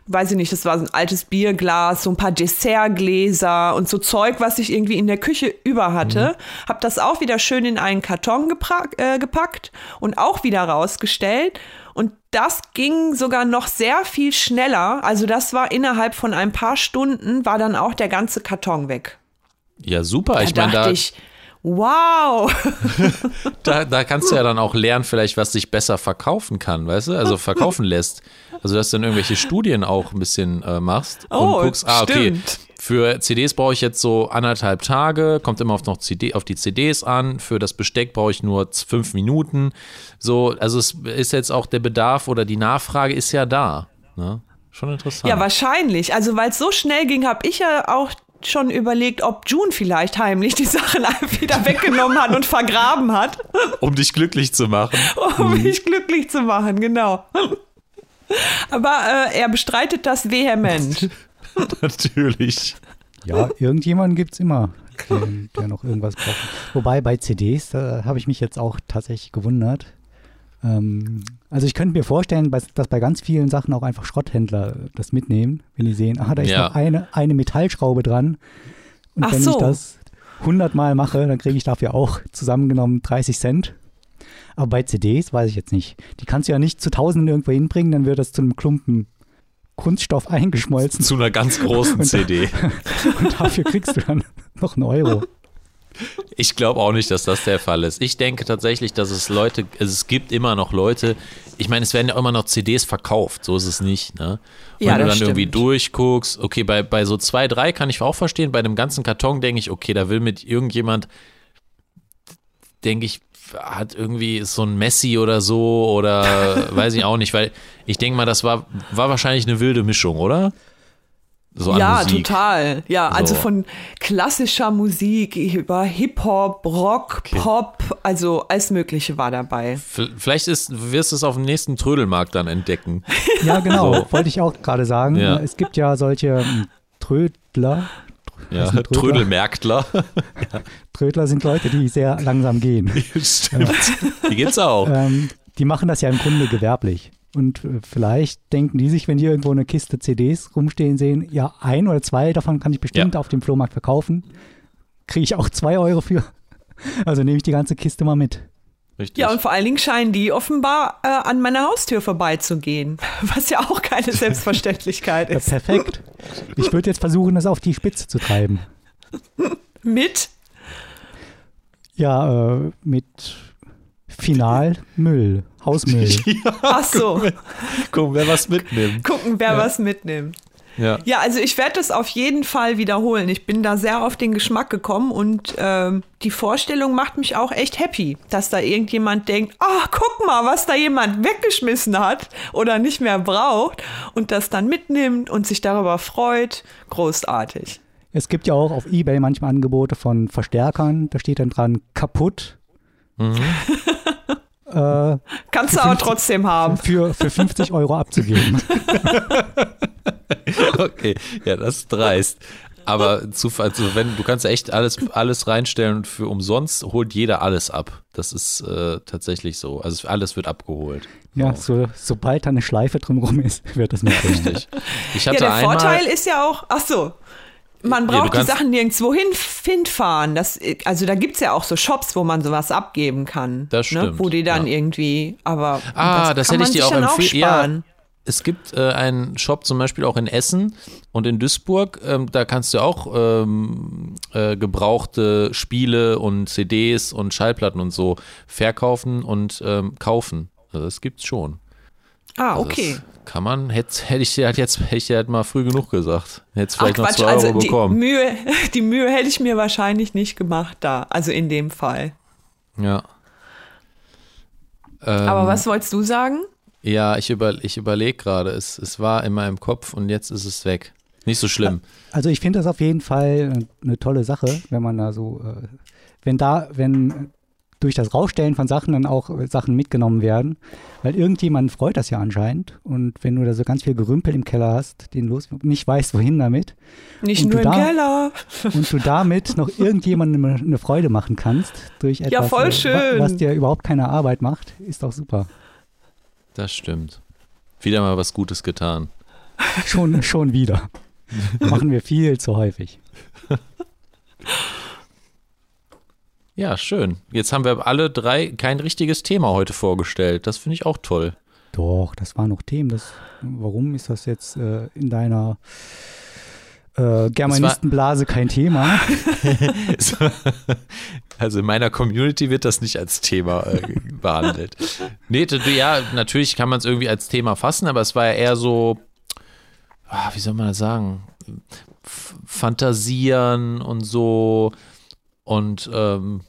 weiß ich nicht, das war so ein altes Bierglas, so ein paar Dessertgläser und so Zeug, was ich irgendwie in der Küche über hatte. Hab das auch wieder schön in einen Karton äh, gepackt und auch wieder rausgestellt. Und das ging sogar noch sehr viel schneller. Also das war innerhalb von ein paar Stunden, war dann auch der ganze Karton weg. Ja, super. Da Ich meine, da, ich, Wow! [LAUGHS] Da, da kannst du ja dann auch lernen, vielleicht, was sich besser verkaufen kann, weißt du? Also verkaufen lässt. Also, dass du dann irgendwelche Studien auch ein bisschen äh, machst und Oh, guckst, ah, okay, stimmt. für CDs brauche ich jetzt so anderthalb Tage, kommt immer auf, noch CD, auf die CDs an. Für das Besteck brauche ich nur fünf Minuten. So, also es ist jetzt auch der Bedarf oder die Nachfrage ist ja da. Ne? Schon interessant. Ja, wahrscheinlich. Also, weil es so schnell ging, habe ich ja auch schon überlegt, ob June vielleicht heimlich die Sachen einfach wieder weggenommen hat und vergraben hat, um dich glücklich zu machen. um mich glücklich zu machen, genau. Aber äh, er bestreitet das vehement. [LAUGHS] Natürlich. Ja, irgendjemanden gibt es immer, der, der noch irgendwas braucht. Wobei bei CDs, da habe ich mich jetzt auch tatsächlich gewundert. Ähm, also ich könnte mir vorstellen, dass bei ganz vielen Sachen auch einfach Schrotthändler das mitnehmen, wenn die sehen, ah, da ist Ja. noch eine, eine Metallschraube dran. Und Ach wenn so. ich das 100 Mal mache, dann kriege ich dafür auch zusammengenommen 30 Cent. Aber bei CDs weiß ich jetzt nicht. Die kannst du ja nicht zu Tausenden irgendwo hinbringen, dann wird das zu einem Klumpen Kunststoff eingeschmolzen Zu einer ganz großen [LAUGHS] Und- CD. [LAUGHS] und dafür kriegst du dann noch einen Euro. Ich glaube auch nicht, dass das der Fall ist. Ich denke tatsächlich, dass es Leute, also es gibt immer noch Leute, ich meine, es werden ja immer noch CDs verkauft, so ist es nicht, ne? Und Ja, wenn du dann irgendwie stimmt. durchguckst, okay, bei, bei so zwei, drei kann ich auch verstehen, bei dem ganzen Karton denke ich, okay, da will mit irgendjemand, denke ich, hat irgendwie ist so ein Messi oder so oder [LAUGHS] weiß ich auch nicht, weil ich denke mal, das war, war wahrscheinlich eine wilde Mischung, oder? So an ja, Musik. total. Ja, also So. von klassischer Musik über Hip-Hop, Rock, Pop, also alles Mögliche war dabei. Vielleicht ist, wirst du es auf dem nächsten Trödelmarkt dann entdecken. [LAUGHS] Ja, genau, So. wollte ich auch gerade sagen. Ja. Es gibt ja solche ähm, Trödler. Ja, Trödler? Trödelmärktler. [LAUGHS] Trödler sind Leute, die sehr langsam gehen. [LAUGHS] Stimmt. Die gibt's auch. Ähm, die machen das ja im Grunde gewerblich. Und äh, vielleicht denken die sich, wenn die irgendwo eine Kiste CDs rumstehen sehen, ja, ein oder zwei davon kann ich bestimmt Ja. auf dem Flohmarkt verkaufen. Kriege ich auch zwei Euro für. [LAUGHS] Also nehme ich die ganze Kiste mal mit. Richtig. Ja, und vor allen Dingen scheinen die offenbar äh, an meiner Haustür vorbeizugehen, [LAUGHS] was ja auch keine [LAUGHS] Selbstverständlichkeit Ja, ist. perfekt. Ich würde jetzt versuchen, das auf die Spitze zu treiben. Mit? Ja, äh, mit Finalmüll, Hausmüll. [LAUGHS] Ach so, Gucken, wer was mitnimmt. gucken, wer was mitnimmt. Ja. Ja, also ich werde das auf jeden Fall wiederholen. Ich bin da sehr auf den Geschmack gekommen und ähm, die Vorstellung macht mich auch echt happy, dass da irgendjemand denkt, ah, guck mal, was da jemand weggeschmissen hat oder nicht mehr braucht und das dann mitnimmt und sich darüber freut. Großartig. Es gibt ja auch auf Ebay manchmal Angebote von Verstärkern. Da steht dann dran kaputt. [LAUGHS] äh, Kannst du aber trotzdem haben. für, für 50 Euro abzugeben. [LAUGHS] Okay, ja, das ist dreist. Aber zu, also wenn, du kannst ja echt alles, alles reinstellen und für umsonst holt jeder alles ab. Das ist äh, tatsächlich so. Also alles wird abgeholt. Ja, so, sobald da eine Schleife drumherum ist, wird das nicht Richtig. Ich Ja, hatte der einmal, Vorteil ist ja auch, ach so, man Ja, braucht die kannst- Sachen nirgendwo hin, hinfahren. Das, also da gibt es ja auch so Shops, wo man sowas abgeben kann. Das Ne? stimmt, Wo die dann ja. irgendwie, aber Ah, das kann hätte ich dir auch empfehlen- ja. Es gibt äh, einen Shop zum Beispiel auch in Essen und in Duisburg. Ähm, da kannst du auch ähm, äh, gebrauchte Spiele und CDs und Schallplatten und so verkaufen und ähm, kaufen. Also das gibt's schon. Ah, Also okay. Das kann man, hätte, hätte ich dir halt jetzt hätte ich dir halt mal früh genug gesagt. Hättest Ach vielleicht noch Quatsch, zwei Euro also die bekommen. Mühe, [LAUGHS] die Mühe hätte ich mir wahrscheinlich nicht gemacht da, also in dem Fall. Ja. Ähm, Aber was wolltest du sagen? Ja, ich, über, ich überlege gerade. Es, es war in meinem Kopf und jetzt ist es weg. Nicht so schlimm. Also ich finde das auf jeden Fall eine tolle Sache, wenn man da so, äh, wenn da, wenn durch das Rausstellen von Sachen dann auch äh, Sachen mitgenommen werden, weil irgendjemand freut das ja anscheinend und wenn du da so ganz viel Gerümpel im Keller hast, den los nicht weißt, wohin damit Nicht und nur du im da- Keller. und du damit noch [LAUGHS] irgendjemandem eine, Freude machen kannst durch etwas, voll äh, wa- schön. was dir überhaupt keine Arbeit macht, ist doch super. Das stimmt. Wieder mal was Gutes getan. Schon, schon wieder. [LAUGHS] Machen wir viel zu häufig. [LAUGHS] Ja, schön. Jetzt haben wir alle drei kein richtiges Thema heute vorgestellt. Das finde ich auch toll. Doch, das waren noch Themen. Das, warum ist das jetzt äh, in deiner Äh, Germanistenblase kein Thema. [LAUGHS] also in meiner Community wird das nicht als Thema äh, behandelt. Nee, ja, natürlich kann man es irgendwie als Thema fassen, aber es war ja eher so, ah, wie soll man das sagen? Fantasieren und so und ähm,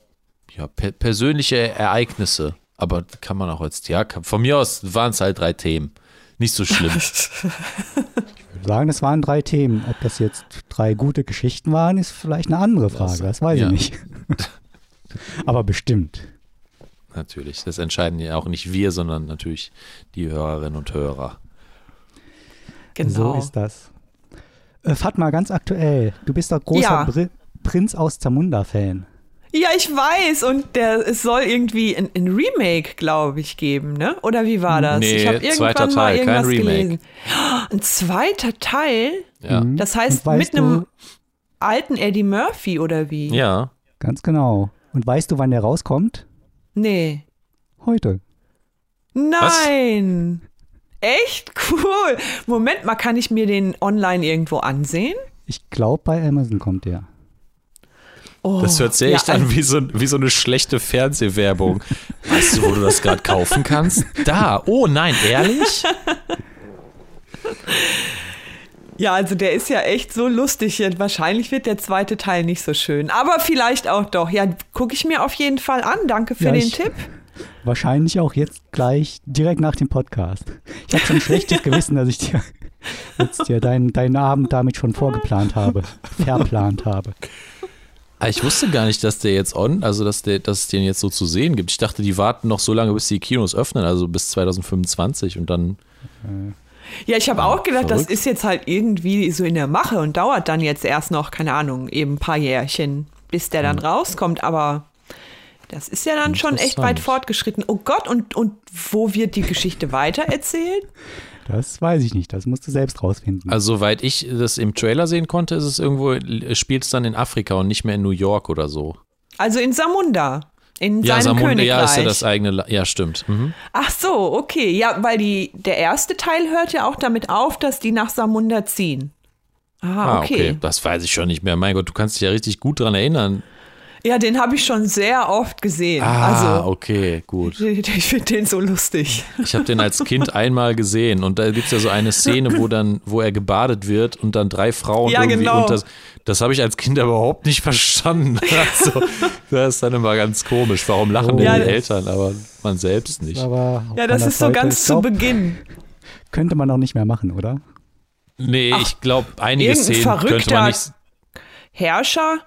ja, per persönliche Ereignisse. Aber kann man auch als, ja, von mir aus waren es halt drei Themen. Nicht so schlimm. [LAUGHS] ich würde sagen, es waren drei Themen. Ob das jetzt drei gute Geschichten waren, ist vielleicht eine andere Frage. Das weiß ja. ich nicht. [LAUGHS] Aber bestimmt. Natürlich. Das entscheiden ja auch nicht wir, sondern natürlich die Hörerinnen und Hörer. Genau. So ist das. Äh, Fatma, ganz aktuell. Du bist doch großer ja. Prinz aus Zamunda-Fan. Ja, ich weiß. Und der, es soll irgendwie ein, ein Remake, glaube ich, geben, ne? Oder wie war das? Nee, ich habe irgendwann Teil, mal irgendwas gelesen. Ein zweiter Teil? Ja. Mhm. Das heißt, mit einem alten Eddie Murphy oder wie? Ja. Ganz genau. Und weißt du, wann der rauskommt? Nee. Heute. Nein! Was? Echt cool. Moment mal, kann ich mir den online irgendwo ansehen? Ich glaube, bei Amazon kommt der. Oh, das hört sich echt ja, an wie so, wie so eine schlechte Fernsehwerbung. Weißt du, wo du das gerade kaufen kannst? Da. Oh nein, ehrlich? Ja, also der ist ja echt so lustig. Wahrscheinlich wird der zweite Teil nicht so schön. Aber vielleicht auch doch. Ja, gucke ich mir auf jeden Fall an. Danke für ja, den Tipp. Wahrscheinlich auch jetzt gleich direkt nach dem Podcast. Ich habe schon ein schlechtes [LAUGHS] Gewissen, dass ich dir jetzt dir deinen, deinen Abend damit schon vorgeplant habe, verplant habe. Ah, ich wusste gar nicht, dass der jetzt on, also dass, der, dass es den jetzt so zu sehen gibt. Ich dachte, die warten noch so lange, bis die Kinos öffnen, also bis 2025 und dann. Ja, ich habe auch gedacht, verrückt. das ist jetzt halt irgendwie so in der Mache und dauert dann jetzt erst noch, keine Ahnung, eben ein paar Jährchen, bis der dann hm. rauskommt, aber das ist ja dann schon echt weit fortgeschritten. Oh Gott, und, und wo wird die Geschichte weitererzählt? Das weiß ich nicht, das musst du selbst rausfinden. Also soweit ich das im Trailer sehen konnte, ist es irgendwo, spielt es dann in Afrika und nicht mehr in New York oder so. Also in Samunda. In ja, seinem Samunda, Königreich. ja, ist ja das eigene, ja, stimmt. Mhm. Ach so, okay. Ja, weil die, der erste Teil hört ja auch damit auf, dass die nach Samunda ziehen. Ah, okay. ah, okay. Das weiß ich schon nicht mehr. Mein Gott, du kannst dich ja richtig gut daran erinnern. Ja, den habe ich schon sehr oft gesehen. Ah, also, okay, gut. [LAUGHS] Ich, ich finde den so lustig. Ich habe den als Kind einmal gesehen und da gibt es ja so eine Szene, wo dann, wo er gebadet wird und dann drei Frauen ja, irgendwie genau. und das, das habe ich als Kind überhaupt nicht verstanden. [LAUGHS] Also, das ist dann immer ganz komisch. Warum lachen oh. denn ja, die Eltern, aber man selbst nicht? ja, das ist so ganz glaub, zu Beginn. Könnte man auch nicht mehr machen, oder? Nee, Ach, ich glaube, einige Szenen könnte man nicht. Herrscher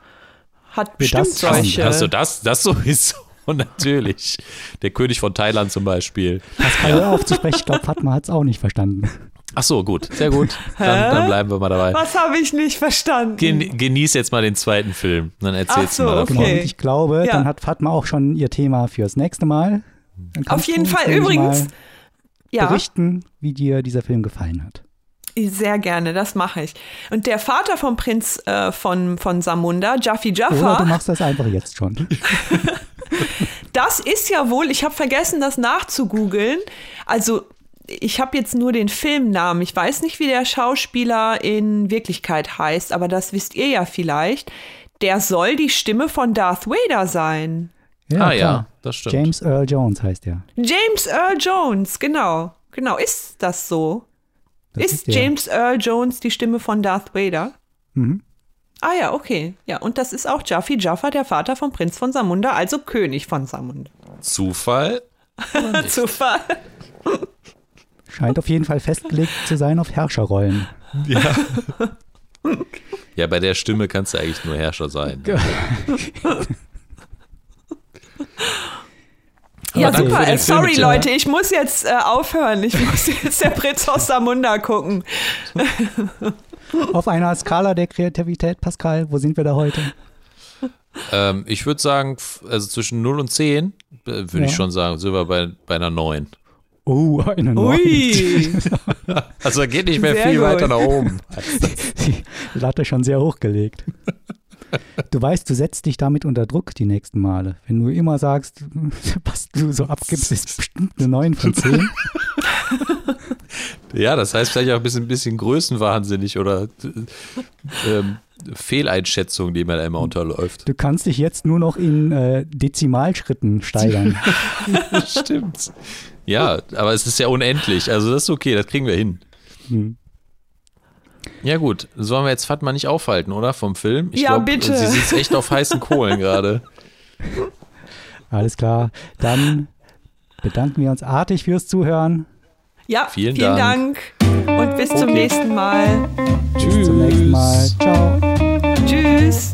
hat bestimmt das solche. Also das, das sowieso. [LAUGHS] natürlich. Der König von Thailand zum Beispiel. Pascal, hör auf zu sprechen. Ich glaube, Fatma hat es auch nicht verstanden. Ach so, gut. Sehr gut. Dann, dann bleiben wir mal dabei. Was habe ich nicht verstanden? Gen, genieß jetzt mal den zweiten Film. Dann erzählst so, du mal davon. Okay. Genau, ich glaube, ja. dann hat Fatma auch schon ihr Thema fürs nächste Mal. Auf jeden Fall. Übrigens. Ja. Berichten, wie dir dieser Film gefallen hat. Sehr gerne, das mache ich. Und der Vater vom Prinz äh, von, von Samunda, Jaffi Jaffa. Oder du machst das einfach jetzt schon. [LAUGHS] das ist ja wohl, ich habe vergessen, das nachzugoogeln. Also, ich habe jetzt nur den Filmnamen. Ich weiß nicht, wie der Schauspieler in Wirklichkeit heißt, aber das wisst ihr ja vielleicht. Der soll die Stimme von Darth Vader sein. Ja, ah, klar. ja, das stimmt. James Earl Jones heißt er. James Earl Jones, genau. Genau, ist das so? Das ist, ist James Earl Jones die Stimme von Darth Vader? Mhm. Ah ja, okay. Ja, und das ist auch Jaffi Jaffa, der Vater vom Prinz von Samunda, also König von Samunda. Zufall? [LAUGHS] Zufall. Scheint auf jeden Fall festgelegt zu sein auf Herrscherrollen. Ja. [LAUGHS] ja, bei der Stimme kannst du eigentlich nur Herrscher sein. [LAUGHS] Ja, super. Äh, sorry, Film, Leute, ich muss jetzt äh, aufhören. Ich muss jetzt der Prinz aus Samunda gucken. Auf einer Skala der Kreativität, Pascal, wo sind wir da heute? Ähm, ich würde sagen, also zwischen 0 und 10 äh, würde ja. ich schon sagen, sind wir bei, bei einer 9. Oh, eine 9. Ui. [LAUGHS] also geht nicht mehr sehr viel gut. weiter nach oben. [LAUGHS] Die Latte schon sehr hochgelegt. [LAUGHS] Du weißt, du setzt dich damit unter Druck die nächsten Male. Wenn du immer sagst, was du so abgibst, ist bestimmt eine 9 von 10. Ja, das heißt vielleicht auch ein bisschen, bisschen größenwahnsinnig oder äh, ähm, Fehleinschätzung, die man immer unterläuft. Du kannst dich jetzt nur noch in äh, Dezimalschritten steigern. [LAUGHS] Stimmt. Ja, aber es ist ja unendlich. Also das ist okay, das kriegen wir hin. Hm. Ja, gut. Sollen wir jetzt Fatma nicht aufhalten, oder? Vom Film? Ich ja, glaub, bitte. Sie sitzt echt auf heißen Kohlen gerade. [LAUGHS] Alles klar. Dann bedanken wir uns artig fürs Zuhören. Ja, vielen, vielen Dank. Dank. Und bis okay. zum nächsten Mal. Tschüss. Bis zum nächsten Mal. Ciao. Tschüss.